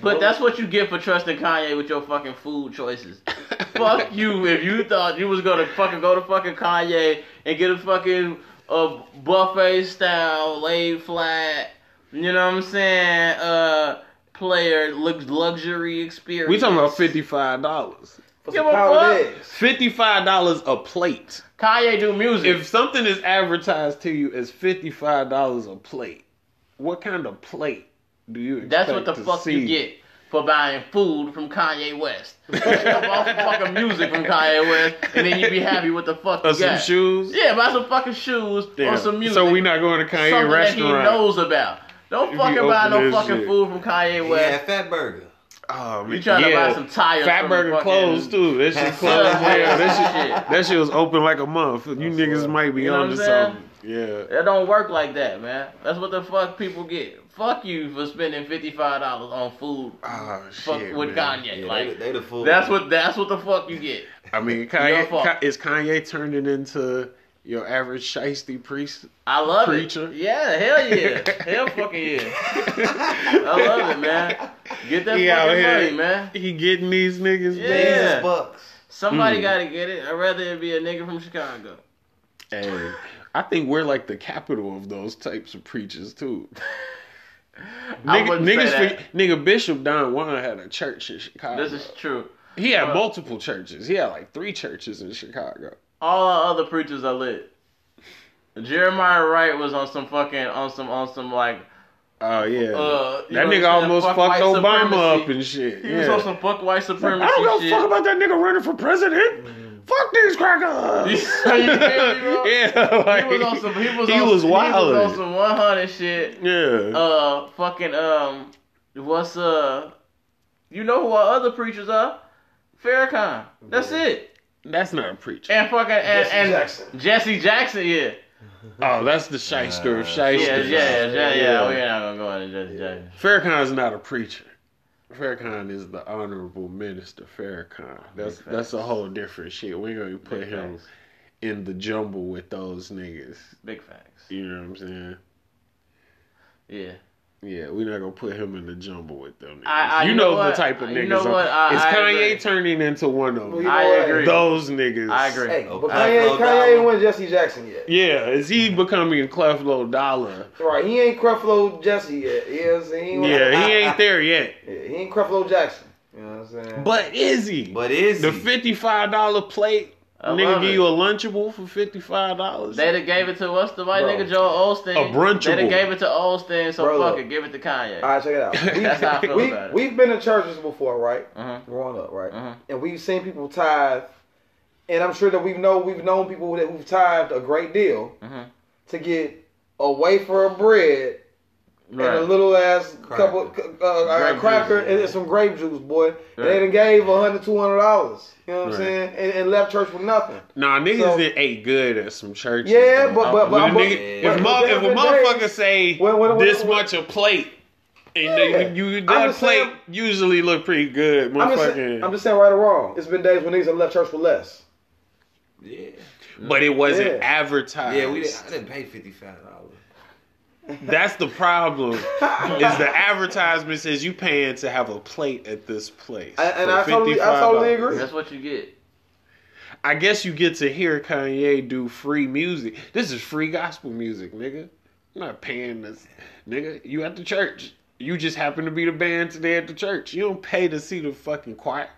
But that's what you get for trusting Kanye with your fucking food choices. Fuck you if you thought you was gonna fucking go to fucking Kanye and get a fucking uh, buffet style laid flat. You know what I'm saying? Uh, player luxury experience. We talking about fifty five dollars. Give a fuck. Fifty five dollars a plate. Kanye do music. If something is advertised to you as fifty five dollars a plate, what kind of plate do you expect That's what the to fuck see? you get for buying food from Kanye West. You should bought some fucking music from Kanye West, and then you'd be happy with the fuck uh, you Or some got. shoes? Yeah, buy some fucking shoes Damn. or some music. So we not going to Kanye something restaurant. that he knows about. Don't If fucking buy no fucking shit. food from Kanye West. Yeah, Fatburger. Oh, You trying to buy some tires Fat from Burger fucking- closed too. That shit closed. Yeah. yeah, that shit, that shit was open like a month. You niggas might be You know on what to something. Yeah. That don't work like that, man. That's what the fuck people get. Fuck you for spending fifty five dollars on food. Oh fuck shit, with man. Kanye. Yeah, like they, they the fool. that's what that's what the fuck you get. I mean, Your Kanye. Ka- is Kanye turning into your average shiesty priest? I love preacher? it. Yeah, hell yeah. hell fucking yeah. I love it, man. Get that He out fucking here, money, man. He getting these niggas. Yeah. bucks. Somebody Mm. gotta get it. I'd rather it be a nigga from Chicago. Hey, I think we're like the capital of those types of preachers too. I Nigga, wouldn't say niggas, that. for- nigga Bishop Don Juan had a church in Chicago. This is true. he had Uh, multiple churches. He had like three churches in Chicago. All our other preachers are lit. Jeremiah Wright was on some fucking on some on some like Oh yeah, Uh, that know what I'm nigga almost Fuck fucked Obama supremacy. up and shit. he yeah. was on some fuck white supremacy. I supremacy don't give a fuck about that nigga running for president. Fuck these crackers. You me, bro? yeah, like, he was on some. He was he on, was He was on some one hundred shit. Yeah. Uh, fucking um, what's uh, you know who our other preachers are? Farrakhan. That's it. That's not a preacher. And fucking and, Jesse and Jackson. Jesse Jackson. Yeah. Oh, that's the shyster of Yeah, shysters. yeah, yeah, yeah. We're not gonna go into Jesse Jackson. Farrakhan's not a preacher. Farrakhan is the honorable minister. Farrakhan. That's Big that's a whole different shit. We're gonna put Big him facts. in the jumble with those niggas. Big facts. You know what I'm saying? Yeah. Yeah, we're not gonna put him in the jumble with them. Niggas. I- I- you you know, know the type of niggas. You niggas. know are- what? I- Is Kanye agree. turning into one of them? Well, you know I agree. Those niggas. I agree. Hey, but Clef Kanye, Lil Kanye ain't win Jesse Jackson yet. Yeah, is he becoming a Creflo Dollar? Right, he ain't Creflo Jesse yet. You know what I'm saying? Yeah, he ain't there yet. Yeah, he ain't Creflo Jackson. You know what I'm saying? But is he? But is the fifty-five dollar plate? I nigga give it. you a lunchable for fifty-five dollars. They done gave it to what's the white Bro. nigga Joel Osteen. A brunchable. They done gave it to Osteen, so Bro, fuck look. it, give it to Kanye. All right, check it out. We, That's how I feel we, about it. We've been in churches before, right? Uh-huh. Growing up, right? Uh-huh. And we've seen people tithe, and I'm sure that we've know we've known people that who've tithed a great deal Uh-huh. to get a wafer of bread and a little ass Cracker. couple uh, a Grape cracker juice, and yeah. some grape juice, boy. And Right. they done gave a hundred, two hundred dollars. You know what I'm Right. saying? And, and left church with nothing. Nah, niggas So- that ate good at some churches. Yeah, though. but but but, When but, nigga- but- if, but mo- there if a motherfucker days- say When- when- when- this when- much a plate, and Yeah. they, you I'm that plate saying- usually look pretty good. I'm just, saying, I'm just saying right or wrong. It's been days when niggas have left church for less. Yeah. but it wasn't Yeah. advertised. Yeah, we didn't, I didn't pay fifty five dollars. That's the problem. is the advertisement says you paying to have a plate at this place, And, and for I totally, I totally $55. agree. That's what you get. I guess you get to hear Kanye do free music. This is free gospel music, nigga. I'm not paying this, nigga. You at the church. You just happen to be the band today at the church. You don't pay to see the fucking choir.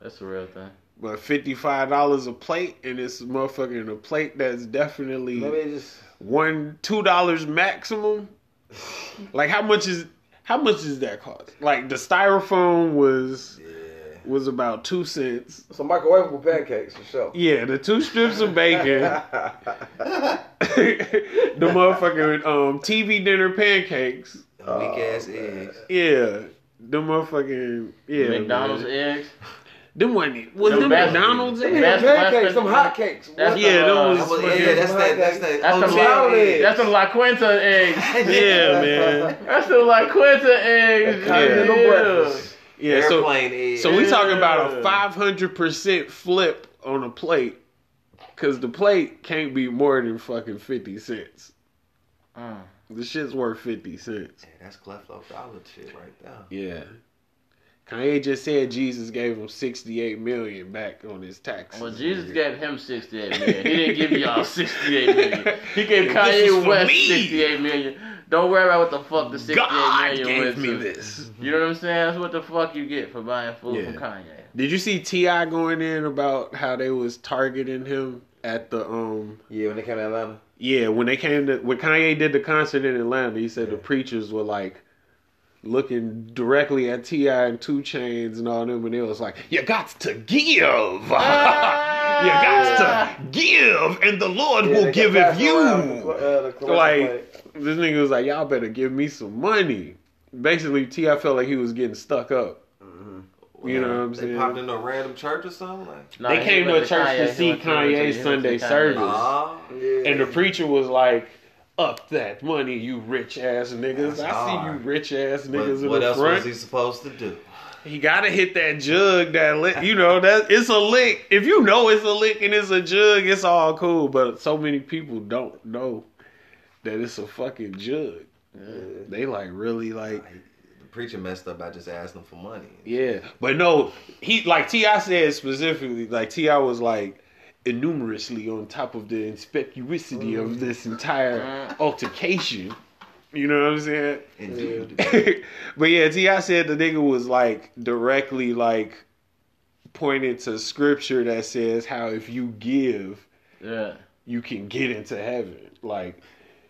That's the real thing. But fifty five dollars a plate, and it's motherfucking a plate that's definitely Maybe just one two dollars maximum. Like how much is how much does that cost? Like the styrofoam was was about two cents. some microwavable pancakes for sure. Yeah, the two strips of bacon, the motherfucking um, TV dinner pancakes. Weak ass eggs. Yeah, the motherfucking yeah. McDonald's man. eggs. Them wasn't was Them them best- McDonald's them eggs? best- pancakes, some hot cakes. That's What? Yeah, the, uh, was That was- fucking- yeah, that's that. That's that. That's some Salad La, eggs. that's some La Quinta eggs. Yeah, man. That's some La Quinta eggs. Continental yeah. breakfast. Yeah, so eggs. so we talking about a five hundred percent flip on a plate, cause the plate can't be more than fucking fifty cents. Mm. The shit's worth fifty cents. Yeah, that's Creflo Dollar shit right there. Yeah. Kanye just said Jesus gave him sixty-eight million back on his taxes. Well, Jesus gave him 68 million. He didn't give y'all 68 million. He gave Kanye West 68 million. Don't worry about what the fuck the 68 God gave went me to. this. You know what I'm saying? That's what the fuck you get for buying food Yeah. from Kanye. Did you see T.I. going in about how they was targeting him at the um? Yeah, when they came to Atlanta. Yeah, when they came to when Kanye did the concert in Atlanta, he said the preachers were like looking directly at T.I. and 2 Chainz and all them, and it was like, "You got to give, you got to give, and the Lord Yeah, will give kept it passing around the you." uh, the Like plate. this nigga was like, "Y'all better give me some money." Basically, T.I. felt like he was getting stuck up. You know what I'm They saying? popped into a random church or something. Like, Nah, They came to a church to Kanye. He see went to- he went to- Kanye's he Sunday service. ah, Yeah. And the preacher was like, "Up that money, you rich ass niggas! That's I see you rich ass what, niggas in what the else front." was he supposed to do? He gotta hit that jug that lick. You know that it's a lick. If you know it's a lick and it's a jug, it's all cool. But so many people don't know that it's a fucking jug. They like really like The preacher messed up by just asking for money. yeah. But no, he like T.I. said specifically. Like T.I. was like enumerously on top of the inspectuosity of mm. this entire mm. altercation. You know what I'm saying? Indeed. but yeah, T.I. said the nigga was like directly like pointing to scripture that says how if you give, Yeah. you can get into heaven. Like,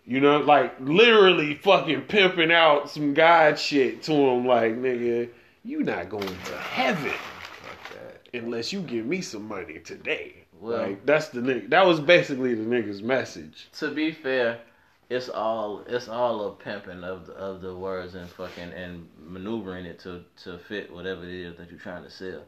you know, like literally fucking pimping out some God shit to him. Like, nigga, you not going to heaven unless you give me some money today. Well- like, that's the nigga. That was basically the nigga's message. To be fair, it's all it's all a pimping of the, of the words and fucking and maneuvering it to to fit whatever it is that you're trying to sell.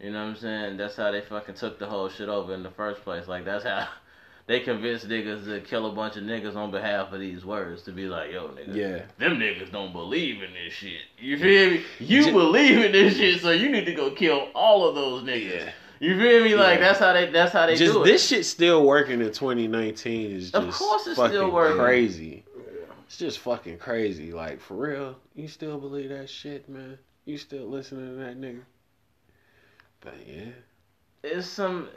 You know what I'm saying? That's how they fucking took the whole shit over in the first place. Like that's how they convinced niggas to kill a bunch of niggas on behalf of these words to be like, yo, nigga, Yeah. them niggas don't believe in this shit. You feel me? You believe in this shit, so you need to go kill all of those niggas. You feel me? Like Yeah. that's how they that's how they just do it. this shit still working in 2019 is just Of course it's fucking still working. crazy. It's just fucking crazy. Like for real, you still believe that shit, man? You still listening to that nigga? But yeah. It's some.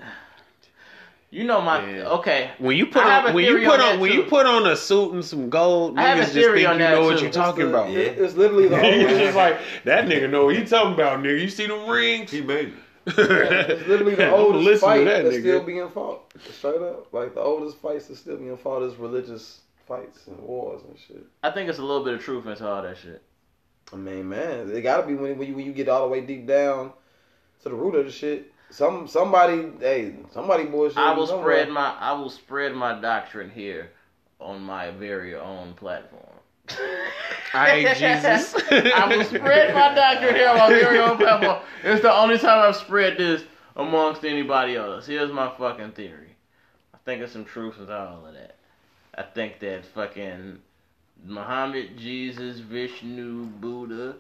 You know my Yeah. okay. When you put I on a when you put on on when you put on a suit and some gold, I have a niggas just theory think you that, know what you're talking about. Yeah, it's literally the it's oldest. just like that nigga know what he talking about, nigga. You see them rings? He made it. It's literally the I'ma oldest fight that that's nigga. still being fought. Straight up, like the oldest fights that's still being fought is religious fights and wars and shit. I think it's a little bit of truth into all that shit. I mean, man, it gotta be when, when you when you get all the way deep down to the root of the shit. Some somebody, hey, somebody bullshit. I will somewhere. spread my I will spread my doctrine here on my very own platform. I hate Jesus. I will spread my doctrine here on my very own platform. It's the only time I've spread this amongst anybody else. Here's my fucking theory. I think there's some truth into all of that. I think that fucking Muhammad, Jesus, Vishnu, Buddha,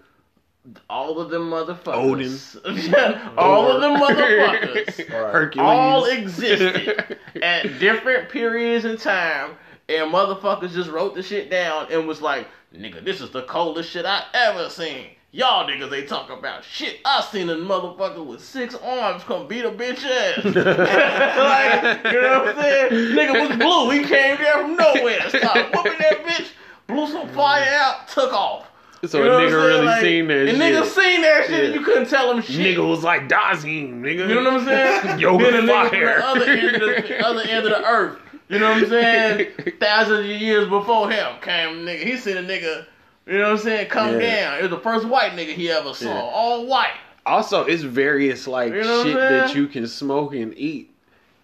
all of them motherfuckers. Odin. all of them motherfuckers Hercules. all existed at different periods in time, and motherfuckers just wrote the shit down and was like, "Nigga, this is the coldest shit I ever seen." Y'all niggas ain't talk about shit. I seen a motherfucker with six arms come beat a bitch ass. like, you know what I'm saying? Nigga was blue. He came there from nowhere. Started whooping that bitch. Blew some fire out. Took off. So You a know what nigga really Like, seen that and shit. nigga seen that shit. and You couldn't tell him shit. Nigga was like Dazim, nigga. You know what I'm saying? Yoga Then the nigga from fire. the other end, of the, other end of the earth. You know what I'm saying? Thousands of years before him came nigga. He seen a nigga, you know what I'm saying, come Yeah. down. It was the first white nigga he ever saw. Yeah. All white. Also, it's various like You know shit I'm that you can smoke and eat,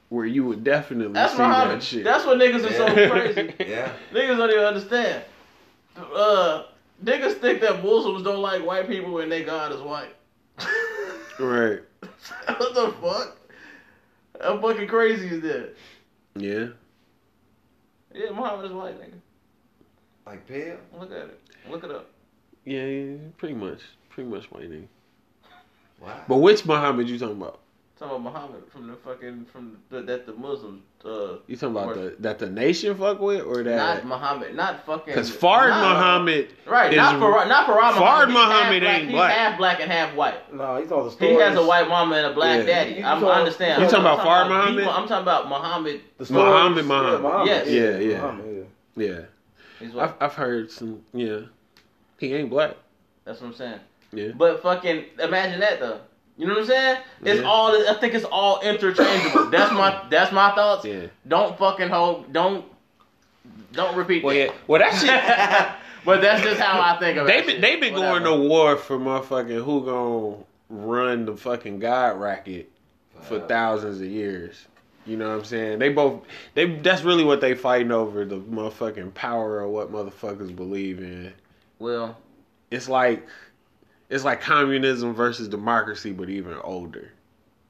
where you would definitely That's see Muhammad. that shit. That's what niggas are so crazy. Yeah. Niggas don't even understand. Uh, niggas think that Muslims don't like white people and they God is white. right. what the fuck? How fucking crazy is that? Yeah. Yeah, Muhammad is white, nigga. Like pale. Look at it. Look it up. Yeah, yeah, pretty much, pretty much white nigga. Wow. But which Muhammad you talking about? Talking about Muhammad from the fucking from the, that the Muslims uh You talking about Or- the that the nation fuck with or that not? Muhammad, not fucking Because Fard not- Muhammad, Right, is, not for not for Fard Muhammad. He's half Muhammad black- ain't he's half black and half white. No, he's on the story. He has a white mama and a black Yeah. daddy. You I'm, talking- I understand. You I'm talking about Fard people- Muhammad? I'm talking about Muhammad. The stories- Muhammad, Muhammad. Yeah, Muhammad. Yes. Yeah, yeah. Muhammad, yeah. yeah. I've. I've heard some. Yeah, he ain't black. That's what I'm saying. Yeah. But fucking imagine that though. You know what I'm saying? It's Yeah. all. I think it's all interchangeable. that's my. That's my thoughts. Yeah. Don't fucking hold. Don't. Don't repeat. Well, that. yeah. Well, that shit. but that's just how I think of it. They've been they've been going to war for motherfucking who gonna run the fucking god racket for thousands of years. You know what I'm saying? They both they that's really what they fighting over the motherfucking power of what motherfuckers believe in. Well, It's like it's like communism versus democracy, but even older.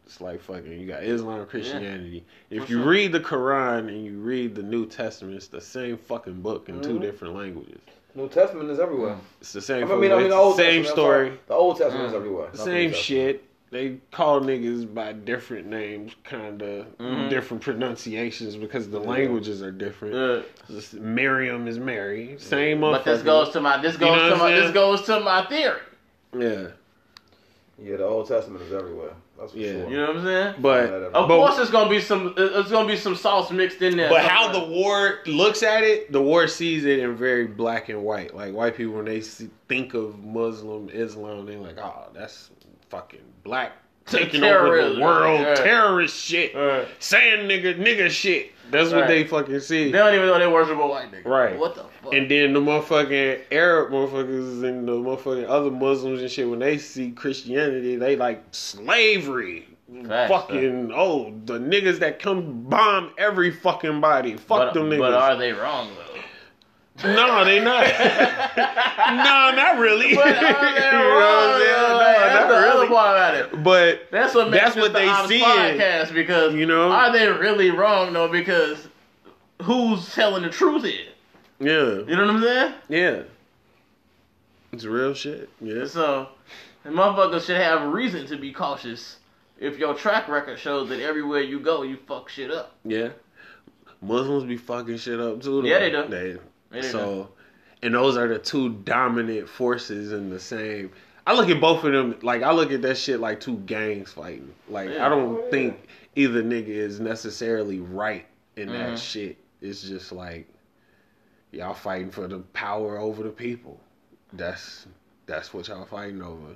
It's like fucking you got Islam, Christianity. If For you sure. read the Quran and you read the New Testament, it's the same fucking book in two Mhm. different languages. New Testament is everywhere. It's the same. I mean, I mean, it's the Old same Testament, story. The Old Testament is Mm. everywhere. not Same Testament. shit. They call niggas by different names, kind of Mhm. different pronunciations because the Yeah. languages are different. Just Miriam is Mary. Same but this goes to my. This You goes know to my. I'm This goes to my theory. Yeah, Yeah, the Old Testament is everywhere. That's for Yeah. sure. You know what I'm saying? but Of but, course, it's gonna be some. It's gonna be some sauce mixed in there. but how the war looks at it, the war sees it in very black and white. Like white people, when they see, think of Muslim Islam, they're like, oh, that's fucking black taking over the world, Yeah. terrorist shit, Right. saying nigga nigga shit. That's what they fucking see. They don't even know they worship a white nigga. Right. What the fuck? And then the motherfucking Arab motherfuckers and the motherfucking other Muslims and shit, when they see Christianity, they like slavery. Facts, fucking oh, the niggas that come bomb every fucking body. Fuck but, them niggas. but are they wrong though? No, they not. no, not really. But oh, they You know what I'm saying? No, That's not the other really. part about it. But That's what makes That's what the they seeing. podcast because You know? are they really wrong though? Because who's telling the truth here? yeah, You know what I'm saying? yeah, it's real shit. Yeah, So, the motherfuckers should have a reason to be cautious if your track record shows that everywhere you go, you fuck shit up. yeah. Muslims be fucking shit up too. Though. Yeah, they do. They, So, and those are the two dominant forces in the same. I look at both of them like I look at that shit like two gangs fighting. Like I don't think either nigga is necessarily right in that Mhm. shit. It's just like y'all fighting for the power over the people. That's that's what y'all fighting over.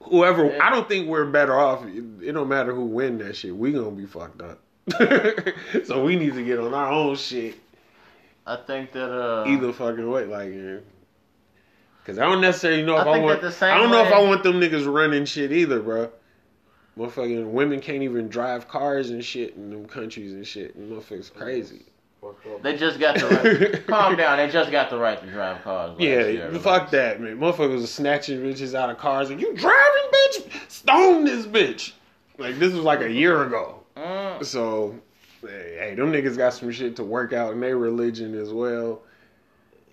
Whoever, I don't think we're better off. It, it don't matter who win that shit. We gonna be fucked up. so we need to get on our own shit I think that uh, either fucking way. Like, yeah. cause I don't necessarily know if I, think want. the same I don't know if I want them niggas running shit either, bro. Motherfucking women can't even drive cars and shit in them countries and shit. And motherfuckers crazy. They just got the right. calm down. They just got the right to drive cars. Yeah, year. fuck that, man. Motherfuckers was snatching bitches out of cars and you driving, bitch? Stone this bitch. Like this was like a year ago. Mm. So, hey, them niggas got some shit to work out in their religion as well.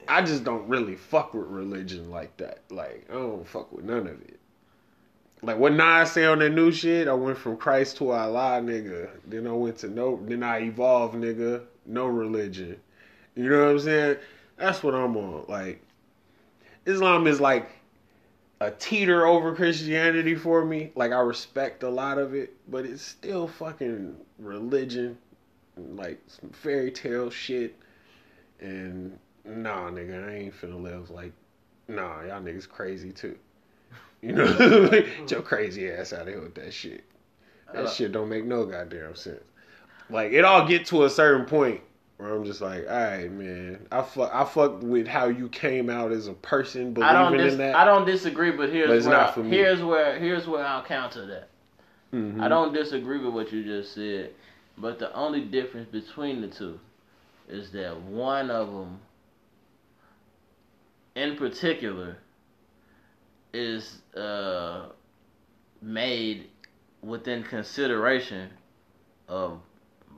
I just don't really fuck with religion like that. Like I don't fuck with none of it. Like what Nas say on that new shit, I went from Christ to Allah, nigga. Then I went to no, then I evolved, nigga. No religion. You know what I'm saying? That's what I'm on. Like Islam is like a teeter over Christianity for me. Like I respect a lot of it, but it's still fucking religion, like some fairy tale shit. And nah, nigga, I ain't finna live like nah. Y'all niggas crazy too. You know, get your crazy ass out of here with that shit. That Uh, shit don't make no goddamn sense. Like it all get to a certain point where I'm just like, all right, man, I fuck, I fuck with how you came out as a person believing Dis- in that. I don't disagree, but here's But it's where not I- for me. here's where here's where I'll counter that. Mhm. I don't disagree with what you just said, but the only difference between the two is that one of them, in particular, is uh, made within consideration of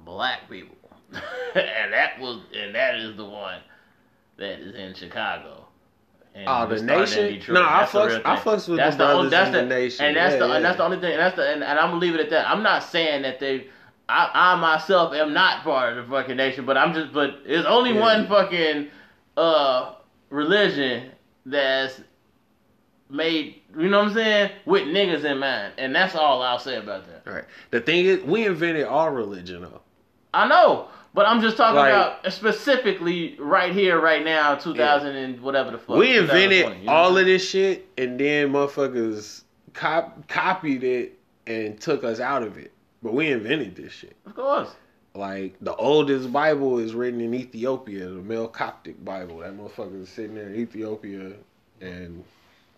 black people, and that was and that is the one that is in Chicago. And Oh, the it started in nation? No, I the fucks- I fucks with that's the brothers that's the, the nation. and that's Yeah, the yeah. and that's the only thing, and that's the and, and I'm gonna leave it at that. I'm not saying that they. I, I myself am not part of the fucking nation, but I'm just. But there's only Yeah. one fucking uh religion that's made. You know what I'm saying? With niggas in mind, and that's all I'll say about that. Right. The thing is, we invented our religion though. I know, but I'm just talking Like- about specifically right here, right now, 2000 and whatever the fuck. we invented you know? all of this shit, and then motherfuckers cop- copied it and took us out of it. But we invented this shit. Of course. Like the oldest Bible is written in Ethiopia, the Mel Coptic Bible. That motherfucker is sitting there in Ethiopia, and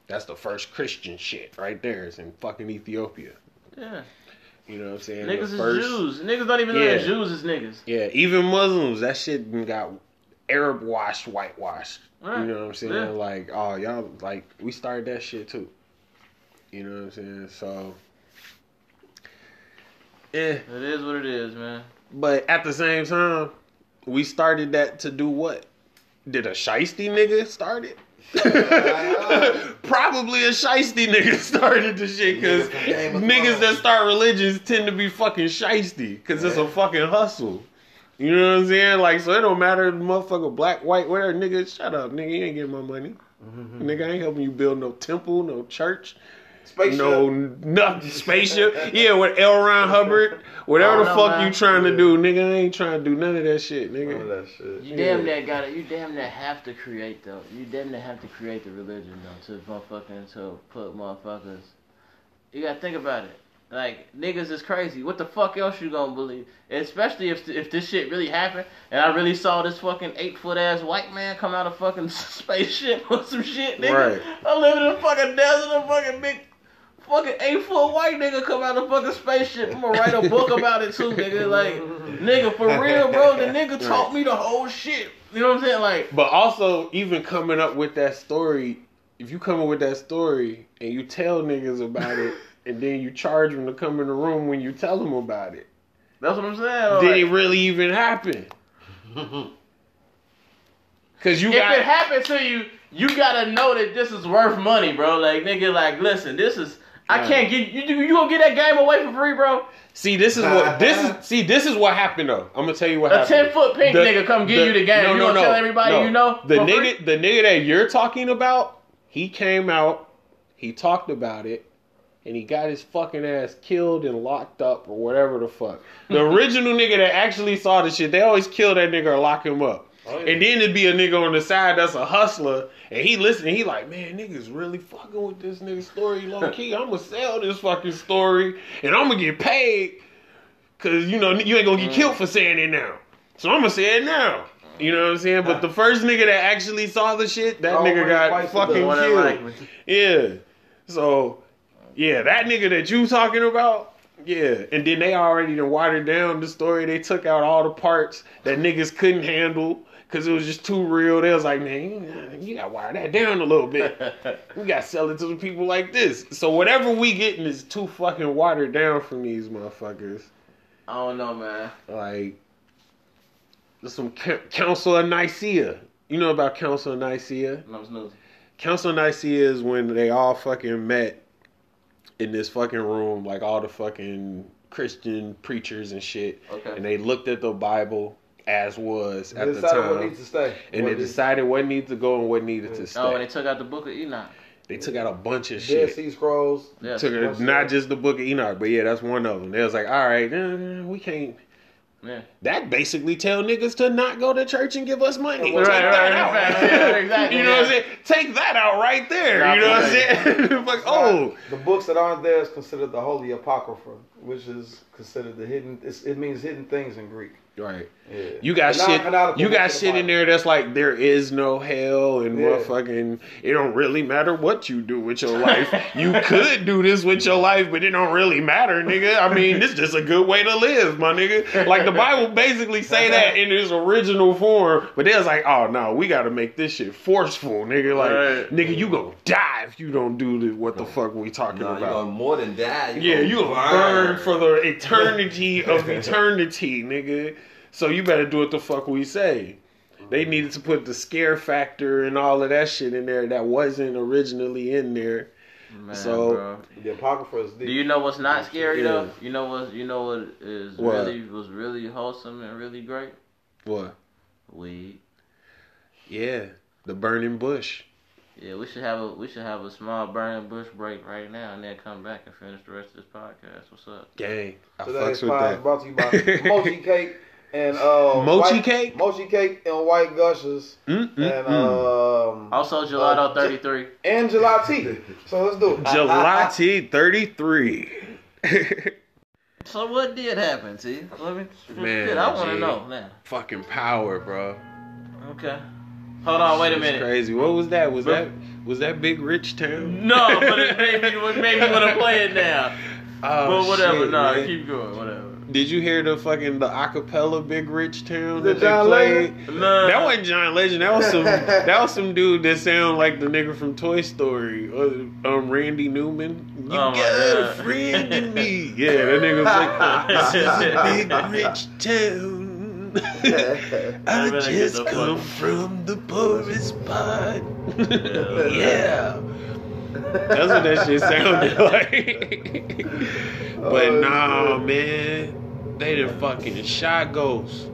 that's the first Christian shit right there. It's in fucking Ethiopia. Yeah. You know what I'm saying? Niggas The is first- Jews. Niggas don't even know Yeah. that Jews is niggas. Yeah, even Muslims, that shit got Arab washed, whitewashed. Right. You know what I'm saying? Yeah. Like, oh y'all like we started that shit too. You know what I'm saying? So Yeah. It is what it is, man. But at the same time, we started that to do what? Did a shiesty nigga start it? Probably a shiesty nigga started the shit because niggas that start religions tend to be fucking shiesty because it's a fucking hustle. You know what I'm saying? Like, so it don't matter, the motherfucker, black, white, whatever, nigga, shut up, nigga, you ain't getting my money. Nigga, I ain't helping you build no temple, no church. Spaceship. No, nothing. Spaceship. Yeah, with L. Ron Hubbard. Whatever the don't know, fuck man. you trying to do, nigga, I ain't trying to do none of that shit, nigga. None of that shit. You damn near got it. You damn near have to create though. You damn near have to create the religion though to motherfucking to put motherfuckers. You gotta think about it. Like niggas is crazy. What the fuck else you gonna believe? Especially if if this shit really happened and I really saw this fucking eight foot ass white man come out of fucking spaceship or some shit, nigga. Right. I live in a fucking desert, a fucking big. Fucking eight foot white nigga come out of fucking spaceship. I'm gonna write a book about it too, nigga. Like, nigga, for real, bro. The nigga taught me the whole shit. You know what I'm saying? Like, But also, even coming up with that story, if you come up with that story and you tell niggas about it, and then you charge them to come in the room when you tell them about it, that's what I'm saying. did Like, it really even happen? Cause you if got it happened to you, you gotta know that this is worth money, bro. Like, nigga, like, listen, this is. I can't get you. You gonna get that game away for free, bro? See, this is what this is. See, this is what happened though. I'm gonna tell you what happened. A happened. 10 foot pink nigga come give you the game. You gonna tell everybody you know The for nigga, free? the nigga that you're talking about, he came out, he talked about it, and he got his fucking ass killed and locked up or whatever the fuck. The original nigga that actually saw the shit, they always kill that nigga or lock him up. And then it'd be a nigga on the side that's a hustler, and he listening. He like, man, niggas really fucking with this nigga story low key. I'm gonna sell this fucking story, and I'm gonna get paid, cause you know you ain't gonna get killed for saying it now. So I'm gonna say it now. You know what I'm saying? But the first nigga that actually saw the shit, that Always nigga got fucking the one that killed. Yeah. So, yeah, that nigga that you talking about, yeah. And then they already done watered down the story. They took out all the parts that niggas couldn't handle because it was just too real. They was like, man, you- gotta wire that down a little bit. we gotta sell it to the people like this. So whatever we getting is too fucking watered down from these motherfuckers. I don't know, man. Like, there's some Council of Nicaea. You know about Council of Nicaea? No, it's. Council of Nicaea is when they all fucking met in this fucking room, like all the fucking Christian preachers and shit. Okay. And they looked at the Bible as was at They the time. what needs to stay. And What they needs- decided what needed to go and what needed to stay. Oh, and they took out the book of Enoch. They took out a bunch of Dead shit. Sea Scrolls. Yeah. Took it, not just the book of Enoch, but yeah, that's one of them. They was like, all right, eh, we can't. Yeah. That basically tell niggas to not go to church and give us money. Right, Take right, that right, out. right, exactly, you know what I'm saying? Take that out right there. You know what I'm saying? like, oh, The books that aren't there is considered the Holy Apocrypha, which is considered the hidden. It's, it means hidden things in Greek. Right. Yeah. You got The shit. You got books of the shit in there that's like there is no hell and Yeah. motherfucking. It don't really matter what you do with your life. you could do this with your life, but it don't really matter, nigga. I mean, this just a good way to live, my nigga. Like the Bible basically say that in its original form, but they was like, oh no, we got to make this shit forceful, nigga. Like, Right. nigga, you gonna die if you don't do the, what the fuck we talking Nah, about. gonna more than die. You Yeah, gonna you gonna burn for the eternity of eternity, nigga. So you better do what the fuck we say. They mm-hmm. needed to put the scare factor and all of that shit in there that wasn't originally in there. Man, so bro. The Apocrypha is deep. Do you know what's not scary Yeah. though? You know what? You know what is What? really was really wholesome and really great? what? Weed. Yeah, the burning bush. Yeah, we should have a we should have a small burning bush break right now and then come back and finish the rest of this podcast. What's up? Gang, I Today's fucks with pod is that. brought to you by Mochi Cake and uh, Mochi white- cake? Mochi Cake and White Gushers Mm, mm, and mm. um Also, Gelato uh, thirty three. and gelati. So let's do it. Gelati thirty three. So what did happen, T? Let me. Man, shit, I want to know now. Fucking power, bro. Okay. Hold on, wait a minute. Crazy. What was that? Was that was that big rich town? No, but it made me it made me want to play it now. Oh, but whatever, shit, no, man. keep going, whatever. Did you hear the fucking the acapella Big Rich Town The that John they Legend? played? No. That wasn't John Legend. That was some that was some dude that sound like the nigga from Toy Story. Um, Randy Newman. You Oh, my got a friend in me. Yeah, that nigga was like, this a big rich town. I just come from the poorest part. yeah. That's what that shit sounded like. but Oh, nah, man. They done fucking shot Ghost.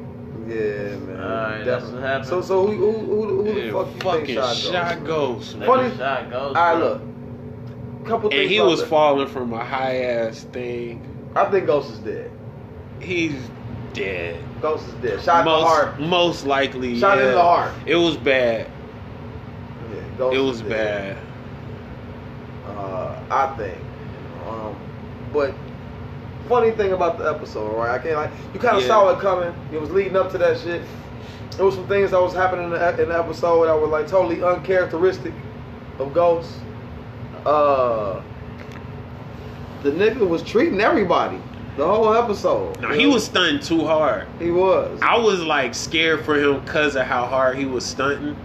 Yeah, man. Alright, that's what happened. So so who who who, who the fuck you fucking think shot, shot Ghost? Ghost, man. Funny- shot goes. Alright, look. Couple things. And he was that. falling from a high ass thing. I think Ghost is dead. He's dead. Ghost is dead. Shot in the most, heart. Most likely. Shot in the heart. It was bad. Yeah, Ghost It is was dead. bad. Uh, I think. Um, but funny thing about the episode, right? I can't like you kind of Yeah. saw it coming. It was leading up to that shit. There was some things that was happening in the, in the episode that were like totally uncharacteristic of Ghost. Uh, the nigga was treating everybody the whole episode. No, he was stunting too hard. He was. I was like scared for him because of how hard he was stunting.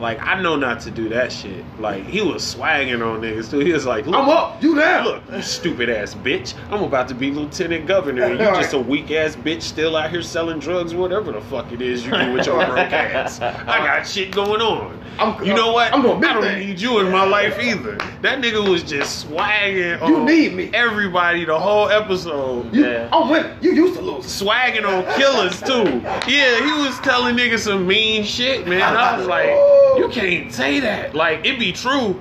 Like I know not to do that shit. Like he was swagging on niggas too. He was like, I'm up, you down. Look, you stupid ass bitch. I'm about to be lieutenant governor. And you just a weak ass bitch still out here selling drugs, whatever the fuck it is you do with your broke ass. I got shit going on. I'm- you know what? I'm doing big I don't things. need you in my life either. That nigga was just swagging You on need me. everybody the whole episode. You, Yeah. I'm winning. You used to lose. Swagging on killers too. Yeah, he was telling niggas some mean shit, man. I was like, you can't say that. Like, it be true,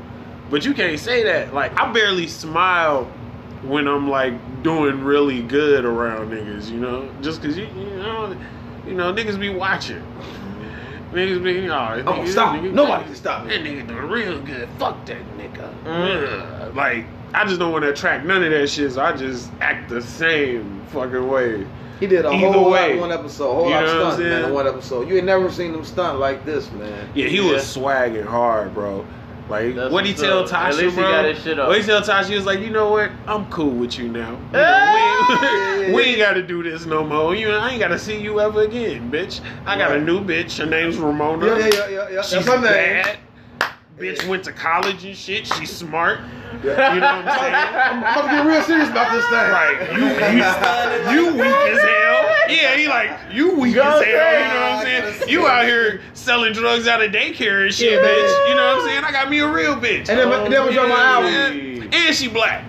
but you can't say that. Like, I barely smile when I'm like doing really good around niggas, you know? Just cause you, you know, you know, niggas be watching. Niggas be, oh, I'm gonna stop. nigga- Nobody can stop That me. nigga doing real good. Fuck that nigga. Ugh. Like, I just don't want to attract none of that shit, so I just act the same fucking way. He did a Either whole way. in one episode, whole You lot of know what I'm stunt, man, in one episode. You ain't never seen him stunt like this, man. Yeah, he Yeah. was swagging hard, bro. Like, That's what he tell up. At Tasha, least he bro? got his shit off. What he tell Tasha, he was like, you know what? I'm cool with you now. You know, Yeah, we, ain't, we ain't got to do this no more. You, know, I ain't got to see you ever again, bitch. I got a new bitch. Her name's Ramona. Yeah, yeah, yeah, yeah. yeah. She's That's her name. bad. Bitch went to college and shit. She's smart. Yeah. You know what I'm saying? I'm about to get real serious about this thing. Right. You, you, you weak as hell. Yeah, he like, you weak as hell. You know what I'm saying? You out here selling drugs out of daycare and shit, Yeah. bitch. You know what I'm saying? I got me a real bitch. And then, and then was on my album. And, and she black.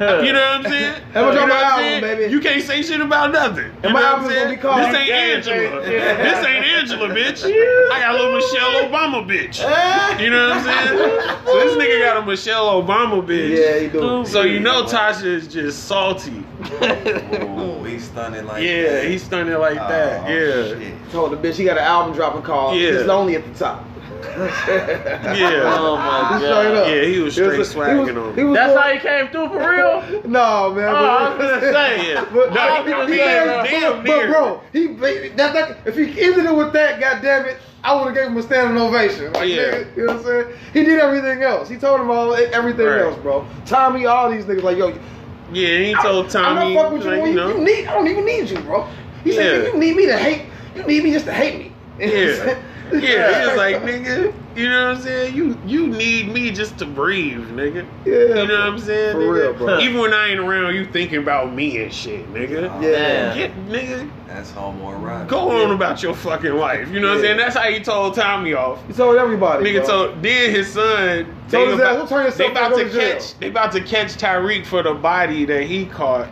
You know what I'm saying? That was You know my I'm album, saying? baby. You can't say shit about nothing. You And my I'm album's gonna saying? be called- This ain't Angela. yeah. This ain't Angela, bitch. I got a little Michelle Obama, bitch. You know what I'm saying? So this nigga got a Michelle Obama, bitch. Yeah, he do. So you know Tasha is just salty. Oh, he's stunning like Yeah, that. he's stunning like that. Oh, Yeah. shit. Told the bitch he got an album dropping called Yeah. It's Lonely at the Top. Yeah. Oh my He straight god. up. Yeah, he was He straight was- swagging he was- on he him. That's going- how he came through for real? No, man. Oh, I was gonna say. Yeah. But, No, uh, he was he damn- gave- damn but, but bro, he that, that if he ended it with that, goddamn it, I would have gave him a standing ovation. Like, Yeah. nigga, you know what I'm saying? He did everything else. He told him all everything Right. else, bro. Tommy, all these niggas like, yo, Yeah, he told I'm Tommy. not fucking with you. like, you you, know. you need, I don't even need you, bro. He said, you need me to hate. You need me just to hate me. Yeah. Yeah, he was like, nigga, you know what I'm saying? You you need me just to breathe, nigga. Yeah, You know what I'm saying? For nigga? real, bro. Even when I ain't around, you thinking about me and shit, nigga. Oh, yeah. Get, nigga, That's Homeboy Rock. go on about your fucking life. You know what I'm saying? That's how he told Tommy off. He told everybody. Nigga bro. told then his son they Told his ass, about, "Go turn yourself they about to to catch they about to catch Tariq for the body that he caught.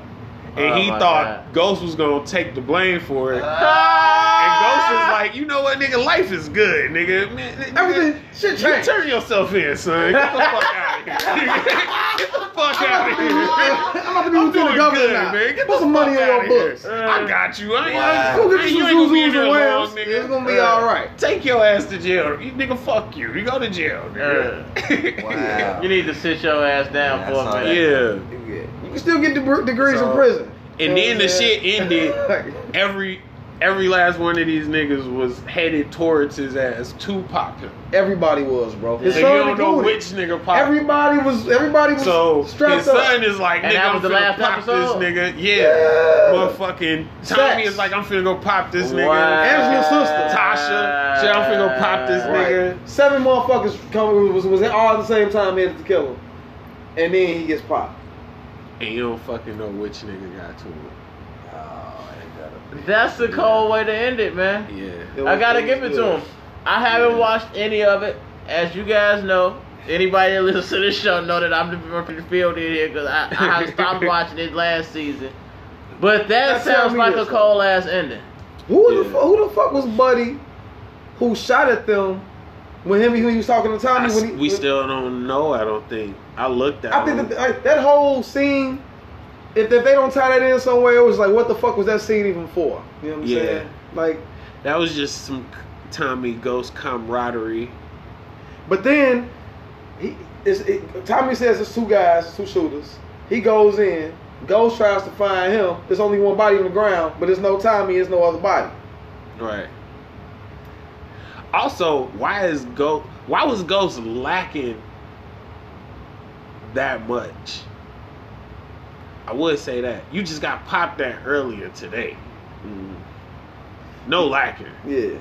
And Oh he thought God. Ghost was gonna take the blame for it. Ah. And Ghost is like, you know what, nigga, life is good, nigga. Man, nigga, Everything, shit you changed. turn yourself in, son. Get the fuck out of here. Get the fuck out of here. I'm about to be I'm lieutenant doing good, now. man. Get Put the some money fuck in your outta here. books. I got you. I ain't, Wow. Go get I you you some ain't gonna be in Zuzus there and long, nigga. It's gonna be all right. Take your ass to jail. You nigga, fuck you. You go to jail. nigga. Wow. You need to sit your ass down Yeah, for a that. minute. yeah. You can still get degre- degrees So- in prison. And then the I'm shit ended. Every every last one of these niggas was headed towards his ass to pop him. Everybody was, bro. His So son you don't know included. which nigga pop. Everybody was. Everybody was so strapped his up. son is like, And nigga, that I'm was the finna last pop episode? this nigga. Yeah. Yeah. Motherfucking Tommy Facts. is like, I'm finna go pop this nigga. Wow. Angela's sister. Tasha, shit, I'm finna go pop this Right. nigga. Seven motherfuckers come was was all at the same time headed to kill him, and then he gets popped. And you don't fucking know which nigga got to it. Oh, I ain't got That's the cold way to end it, man. Yeah. It I gotta give it to him. I haven't watched any of it. As you guys know, anybody that listens to this show know that I'm the field in here because I, I stopped watching it last season. But that Now sounds like a cold ass ending. Who the Yeah. fu- who the fuck was Buddy, who shot at them when him when he was talking to Tommy? I- when he, we still don't know, I don't think. I looked at I think that, like, that whole scene. If, if they don't tie that in somewhere, it was like, what the fuck was that scene even for? You know what I'm Yeah. saying? Like, that was just some Tommy Ghost camaraderie. but then he it, Tommy says it's two guys, two shooters. He goes in. Ghost tries to find him. There's only one body on the ground, but there's no Tommy. There's no other body. Right. Also, why is Ghost? Why was Ghost lacking that much? I would say that you just got popped that earlier today. No lacking. Yeah.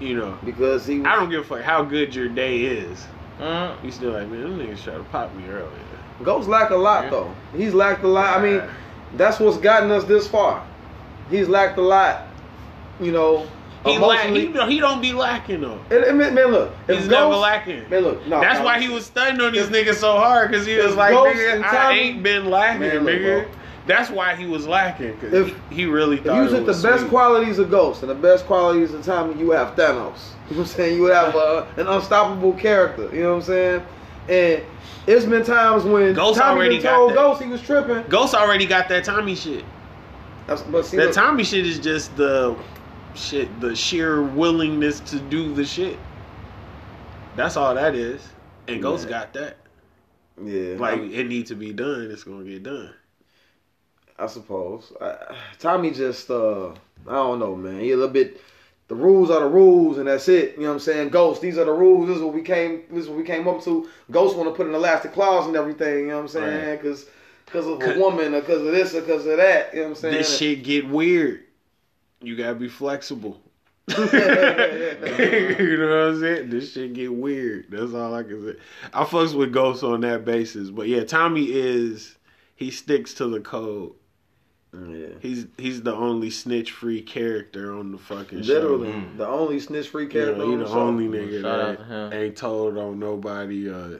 You know, because he. I don't give a fuck how good your day is. Mm. You still like, man, them niggas try to pop me earlier. Ghost lacked a lot though. He's lacked a lot. I mean, that's what's gotten us this far. He's lacked a lot. You know, He lack, he, don't- he don't be lacking though. And- and man, look, He's Ghost, never lacking. Man, look, no, That's no, why he was stunning on these niggas so hard because he was like, nigga, I ain't been lacking, Man, look, nigga. bro. That's why he was lacking because he, he really If thought you it took the was best qualities of Ghost and the best qualities of Tommy, you have Thanos. You know what I'm saying? You would have uh, an unstoppable character. You know what I'm saying? And it's been times when Ghost Tommy already told. Ghost he was tripping. Ghost already got that Tommy shit. That's, but see, that look, Tommy shit is just the shit, the sheer willingness to do the shit. That's all that is. And Ghost Yeah. got that. yeah, Like I, it need to be done. It's gonna get done. I suppose I, Tommy just uh, I don't know, man. He a little bit. The rules are the rules, and that's it. You know what I'm saying? Ghost, these are the rules. This is what we came. This is what we came up to. Ghost want to put an elastic clause and everything. You know what I'm saying? Because because of a woman or because of this or because of that. You know what I'm saying? This shit get weird. You gotta be flexible. you know what I'm saying? This shit get weird. That's all I can say. I fucks with Ghost on that basis, but yeah, Tommy is he sticks to the code. Yeah. He's he's the only snitch free character on the fucking Literally, show. the only snitch free character. know, he the the only nigga Shout that ain't told on nobody. Uh,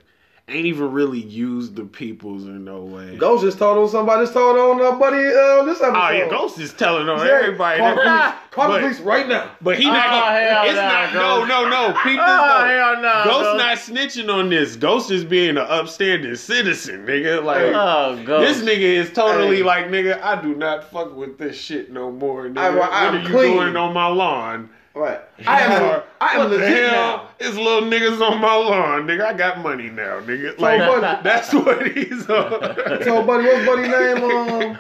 ain't even really used the peoples in no way. Ghost just told on somebody. Just told on uh, buddy uh, this episode. Oh yeah, Ghost is telling on Yeah, everybody. Call the police, call the But- police right now. But he not Oh, gonna. hell It's nah, not. No, Ghost. no, no. Peep this Oh, though. hell nah, Ghost Ghost. not snitching on this. Ghost is being an upstanding citizen, nigga. Like Oh, Ghost. this nigga is totally Hey. like, nigga. I do not fuck with this shit no more, nigga. I- I- what I'm are you clean. doing on my lawn? Right. I am. Or, I am what the legit hell? now. It's little niggas on my lawn, nigga. I got money now, nigga. So, Like buddy- that's what he's on. So, buddy, what's buddy name? Um,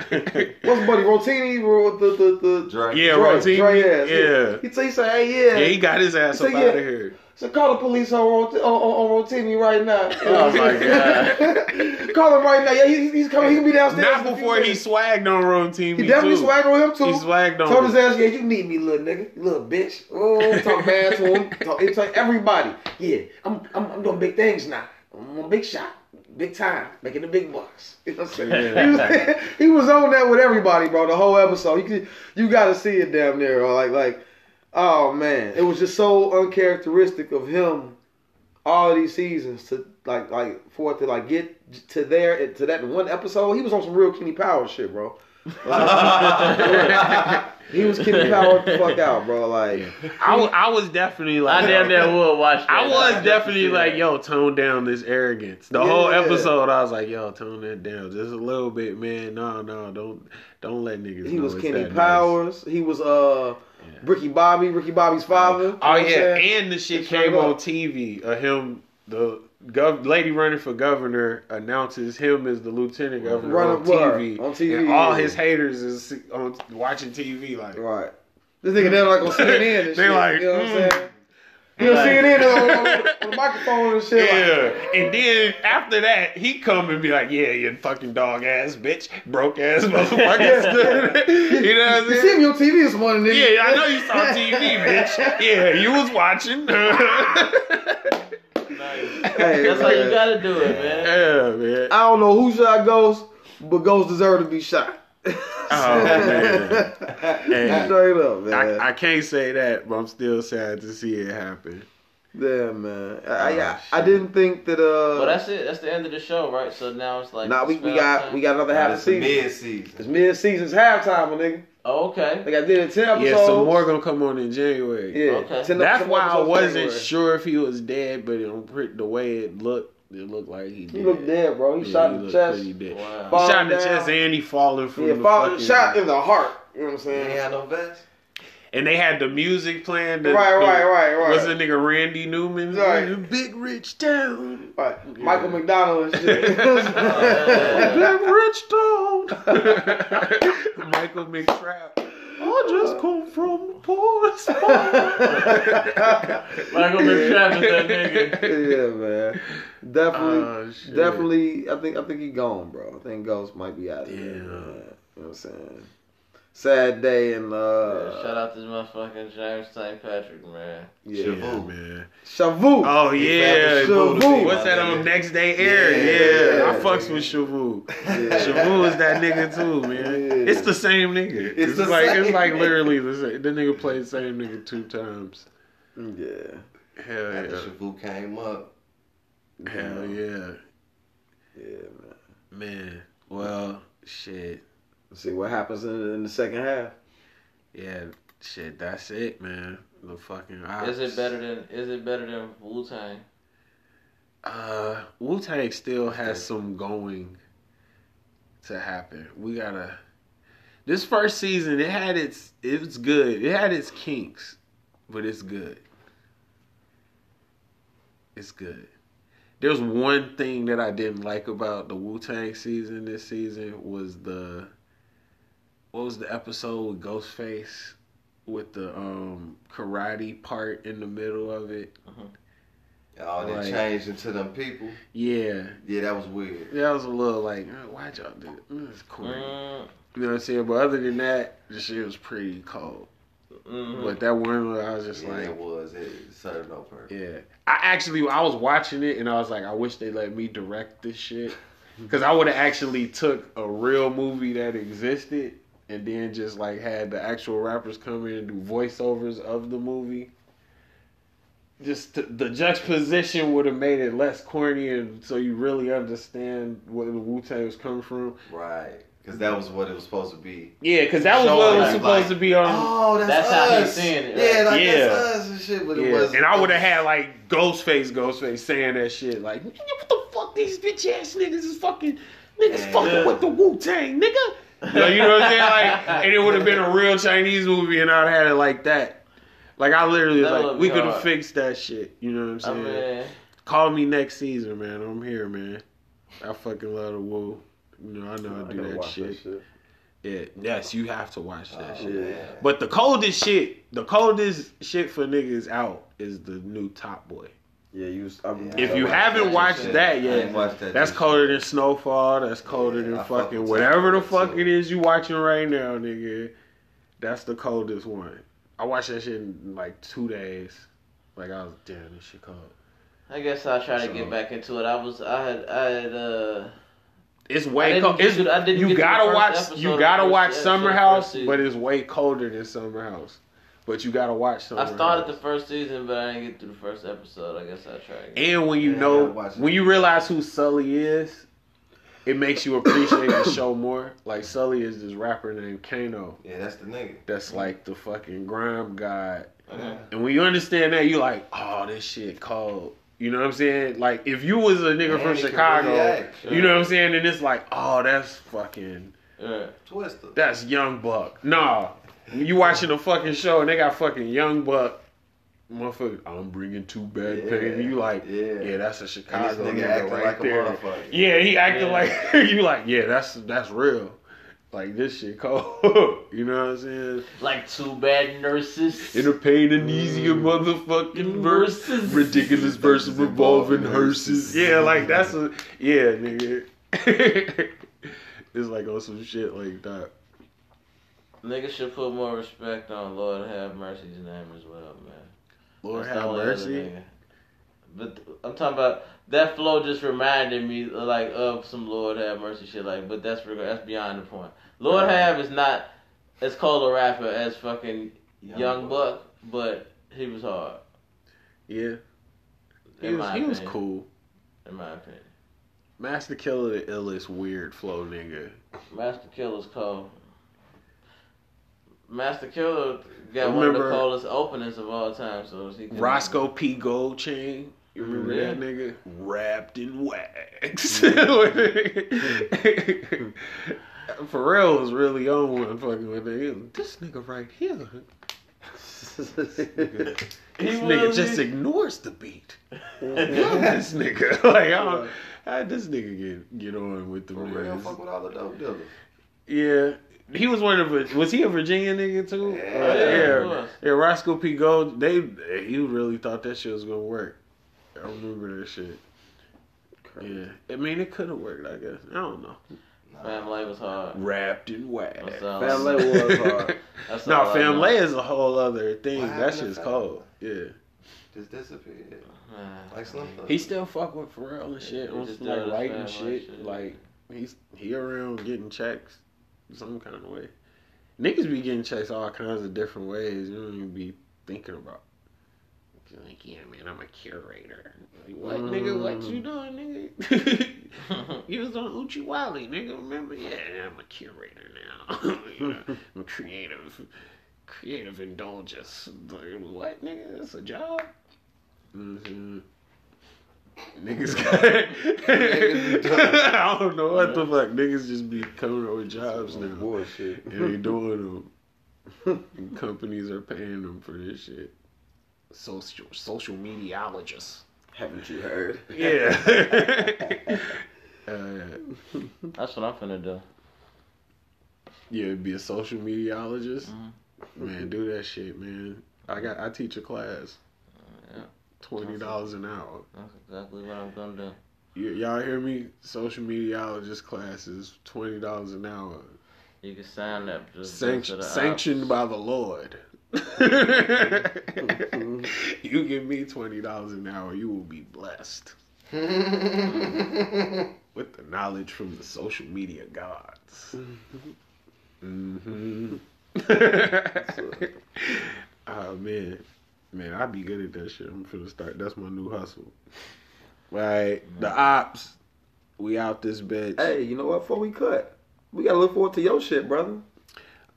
what's buddy Rotini? Ro- The the the Dre. Yeah, Dre, Rotini. Dre ass, Yeah. He say, he say, hey, yeah. Yeah, he got his ass He up said, out yeah. of here. So call the police on on, on, on Rotini right now. Oh, my god. call him right now. Yeah, he, he's coming. He can be downstairs. Not in a few before he minutes. swagged on Team. He definitely too. swagged on him too. He swagged on Told him. his ass, yeah, you need me, little nigga, you little bitch. Oh, talk bad to him. Talk, he told everybody, yeah, I'm, I'm, I'm doing big things now. I'm a big shot, big time, making the big bucks. You know what I'm saying? Yeah. He, was, he was on that with everybody, bro. The whole episode, you you got to see it damn near, bro. like, like, oh man, it was just so uncharacteristic of him. All of these seasons to like, like for it to like get to there to that one episode, he was on some real Kenny Power shit, bro. He was Kenny Power the fuck out, bro. Like, I, wa- I was definitely like, I damn near would watch that. I was definitely like, yo, tone down this arrogance. The Yeah. whole episode, I was like, yo, tone that down just a little bit, man. No, no, don't, don't let niggas. he know was Kenny that Powers. He was uh Ricky Bobby, Ricky Bobby's father. Oh You know yeah, and the shit came on up. TV of him. The gov- lady running for governor announces him as the lieutenant governor Running on TV. on TV, and all his haters is on watching TV like. Right. This nigga they're like on CNN and They shit. like, you know what mm. I'm saying? You know, CNN on, on, on the microphone and shit. Yeah, Like, and then after that, he come and be like, "Yeah, you fucking dog ass bitch, broke ass motherfucker." you know what I'm you see saying? me on TV this morning, nigga. Yeah, I know you saw TV, bitch. Yeah, you was watching. Hey, That's how you gotta do it, man. yeah, man. I don't know who shot Ghost, but Ghost deserved to be shot. Oh man, Hey. Straight up, man. I, I can't say that, but I'm still sad to see it happen. yeah, man. I, Oh, I, I didn't think that. Uh, Well, that's it. That's the end of the show, right? So now it's like. Nah, we, we got we got another half it's of season. mid season. It's mid season's halftime, my nigga. Oh, okay. Like I did it ten episodes. Yeah, some more gonna come on in January. Yeah, Okay. That's why I wasn't January. sure if he was dead, but it, the way it looked, it looked like he did. He looked dead, bro. He Yeah, shot he in the chest. Wow. He Falling shot in the down. chest and he falling from Yeah, the fall, fucking, shot in the heart. You know what I'm He saying? ain't had no vest. And they had the music playing. The, Right, the- right, right, right. Was the nigga Randy Newman? Right. Big rich town. Right. Michael McDonald and shit. Big rich town. Michael McTrap. I just come from the poorest spot. Michael McTrap is that nigga. yeah, man. Definitely, Oh, definitely. I think I think he gone, bro. I think Ghost might be out of here. Yeah. Man. You know what I'm saying? Sad day and uh, Shout out to motherfucking James St. Patrick, man. yeah, Shavu, man. Shavu. Oh yeah, Shavu. what's that on Next Day Air? Yeah. Yeah, I fucks with Shavu. Shavu is that nigga too, man. It's the same nigga. It's, the like same. it's like literally the same. The nigga played the same nigga two times. Yeah. Hell After yeah. Shavu came up. Hell yeah. Yeah, man. Man. Well, shit. Let's see what happens in, in the second half. Yeah, shit. That's it, man. The fucking. Is it better than Is it better than Wu Tang? Uh, Wu Tang still has some going to happen. We gotta. This first season, it had its. It was good. It had its kinks, but it's good. It's good. There's one thing that I didn't like about the Wu Tang season. This season was the. What was the episode with Ghostface, with the um karate part in the middle of it? Oh, they Like- changed into them people. Yeah, Yeah, that was weird. Yeah, that was a little like, "Uh, why'd y'all do it? Mm, It's corny. Mm, You know what I'm saying? But other than that, the shit was pretty cold. mhm. But that one, I was just Yeah, like, it was. It served no purpose. yeah. I actually, I was watching it and I was like, I wish they let me direct this shit. Because I would have actually took a real movie that existed and then just like had the actual rappers come in and do voiceovers of the movie. Just to, the juxtaposition would have made it less corny and so you really understand where the Wu Tang was coming from. Right. Because that was what it was supposed to be. Yeah, because that was what Showing, was like, supposed like, to be on. Oh, that's, That's how us. he's seeing it, Yeah, like Yeah. that's us and shit, but it Yeah, was. and I would have had like Ghostface, Ghostface saying that shit like, "What the fuck these bitch ass niggas is fucking niggas Yeah. fucking with the Wu Tang, nigga." You know, you know what I'm saying? Like, and it would have been a real Chinese movie, and I'd had it like that. Like I literally was That like, we could have fixed that shit. You know what I I'm oh, saying? mean, Call me next season, man. I'm here, man. I fucking love the Wu. You know, I know I I do gotta that watch shit. that shit. Yeah, yes, you have to watch that Oh, shit. man. But the coldest shit, the coldest shit for niggas out is the new Top Boy. Yeah, you. Was, I'm, Yeah, If I you watched haven't watched shit. that yet, didn't watch that that's shit. colder than Snowfall. That's colder Yeah, than I fucking whatever the fuck too. it is you watching right now, nigga. That's the coldest one. I watched that shit in like two days. Like I was damn, this shit cold. I guess I'll try to get back into it. I was, I had, I had, uh, It's I way didn't cold. It's, to- I didn't you get to gotta watch. You gotta watch Summer House, but it's way colder than Summer House. But you gotta watch Summer I started the first season, but I didn't get through the first episode. I guess I tried. again. And when you Yeah, know, gotta watch it. when you realize who Sully is, it makes you appreciate the show more. Like Sully is this rapper named Kano. Yeah, that's the nigga. That's like the fucking grime god. Mhm. And when you understand that, you're like, oh, this shit cold. You know what I'm saying? Like, if you was a nigga And from Chicago, really act, you know what I'm saying? And it's like, oh, that's fucking, Yeah. Twista. that's Young Buck. Nah, you watching a fucking show and they got fucking Young Buck. Motherfucker, I'm bringing two bad Yeah, pain. You like, yeah. yeah, that's a Chicago this nigga nigga acting right like a there. motherfucker. Yeah, he acting Yeah. like you like, yeah, that's that's real. Like this shit cold. you know what I'm saying? Like two bad nurses. In a pain and easier mm. motherfucking verse. Verses. Ridiculous verse of revolving hearses. Yeah, like that's a yeah, nigga. it's like on some shit like that. Niggas should put more respect on Lord Have Mercy's name as well, man. Lord That's have mercy. nigga. But I'm talking about that flow. Just reminded me uh, like of some Lord Have Mercy shit. Like, but that's reg- that's beyond the point. Lord Right. Have is not as cold a rapper as fucking Young Young, Buck. Buck, but he was hard. Yeah. He In was, my he was cool. In my opinion, Masta Killa the illest weird flow nigga. Masta Killa's cold. Masta Killa got I one of the coldest openings of all time. So he Roscoe P. Coldchain. You remember Yeah. that nigga? Wrapped in wax. Mm-hmm. Pharrell was really on one fucking with it. This nigga right here. This nigga was- just ignores the beat. this nigga. Like, I don't, how did this nigga get, get on with the For real, fuck with all the dope dealers. Yeah. He was one of a, was he a Virginia nigga too? Yeah, Uh, yeah, he yeah, was. yeah. Roscoe P. Gold, they he really thought that shit was gonna work. I remember that shit. Yeah, I mean it could have worked. I guess I don't know. Fam-Lay was hard. Wrapped in wax. That's all Fam-Lay was hard. That's No, all I family is a whole other thing. That shit's cold. Yeah. Just disappeared. Man. Like Slim Thug. He still fuck with Pharrell and shit. he On some, like writing family shit. shit. Like he's he around getting checks some kind of way. Niggas be getting checks all kinds of different ways. You don't even be thinking about. You're like, yeah, man, I'm a curator. Like, what, mm. nigga? What you doing, nigga? you was on Uchiwali, nigga. Remember? Yeah, I'm a curator now. yeah, I'm creative, creative indulgence. Like, what, nigga? That's a job. Mm-hmm. Niggas, I don't know what the fuck. Niggas just be coming up with jobs now. Bullshit. And they doing them. And companies are paying them for this shit. Social social mediologists. Haven't you heard? Yeah. uh, That's what I'm finna do. yeah, be a social mediologist. Mm-hmm. Man, do that shit, man. I got I teach a class. Yeah. Twenty dollars an hour. That's exactly what I'm gonna do. Y- y'all hear me? Social mediaologist classes, twenty dollars an hour. You can sign up. Just Sanct- go to the sanctioned by the Lord. you give me twenty dollars an hour, you will be blessed with the knowledge from the social media gods. hmm oh man, man, I be good at that shit. I'm finna start. That's my new hustle. Right, the ops. We out this bitch. Hey, you know what? Before we cut, we gotta look forward to your shit, brother.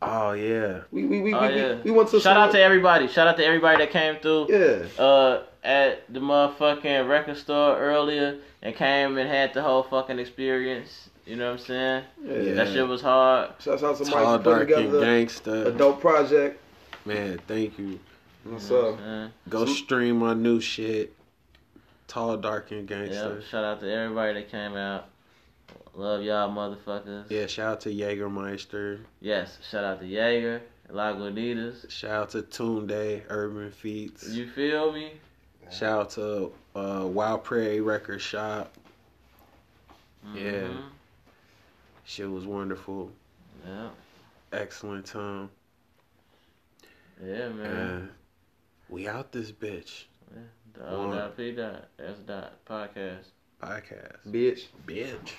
Oh yeah. We we we Oh, we, yeah. we, we went to Shout out to everybody. Shout out to everybody that came through. Yeah. Uh, at the motherfucking record store earlier and came and had the whole fucking experience. You know what I'm saying? Yeah. That shit was hard. Shouts out to Tall, Mike putting dark, and together gangsta. a dope project. Man, thank you. What's up? Uh, Go stream my new shit. Tall, dark, and Gangster. yeah. Shout out to everybody that came out. Love y'all motherfuckers. Yeah, shout out to Jägermeister. Yes. Shout out to Jaeger, Lagunitas. Shout out to Day, Urban Feats. You feel me? Shout out to uh, Wild Prairie Record Shop. Yeah, Mhm. shit was wonderful. Yeah. Excellent time. Yeah, man. Uh, we out this bitch. The O dot P dot S dot podcast. Podcast. Bitch. Bitch.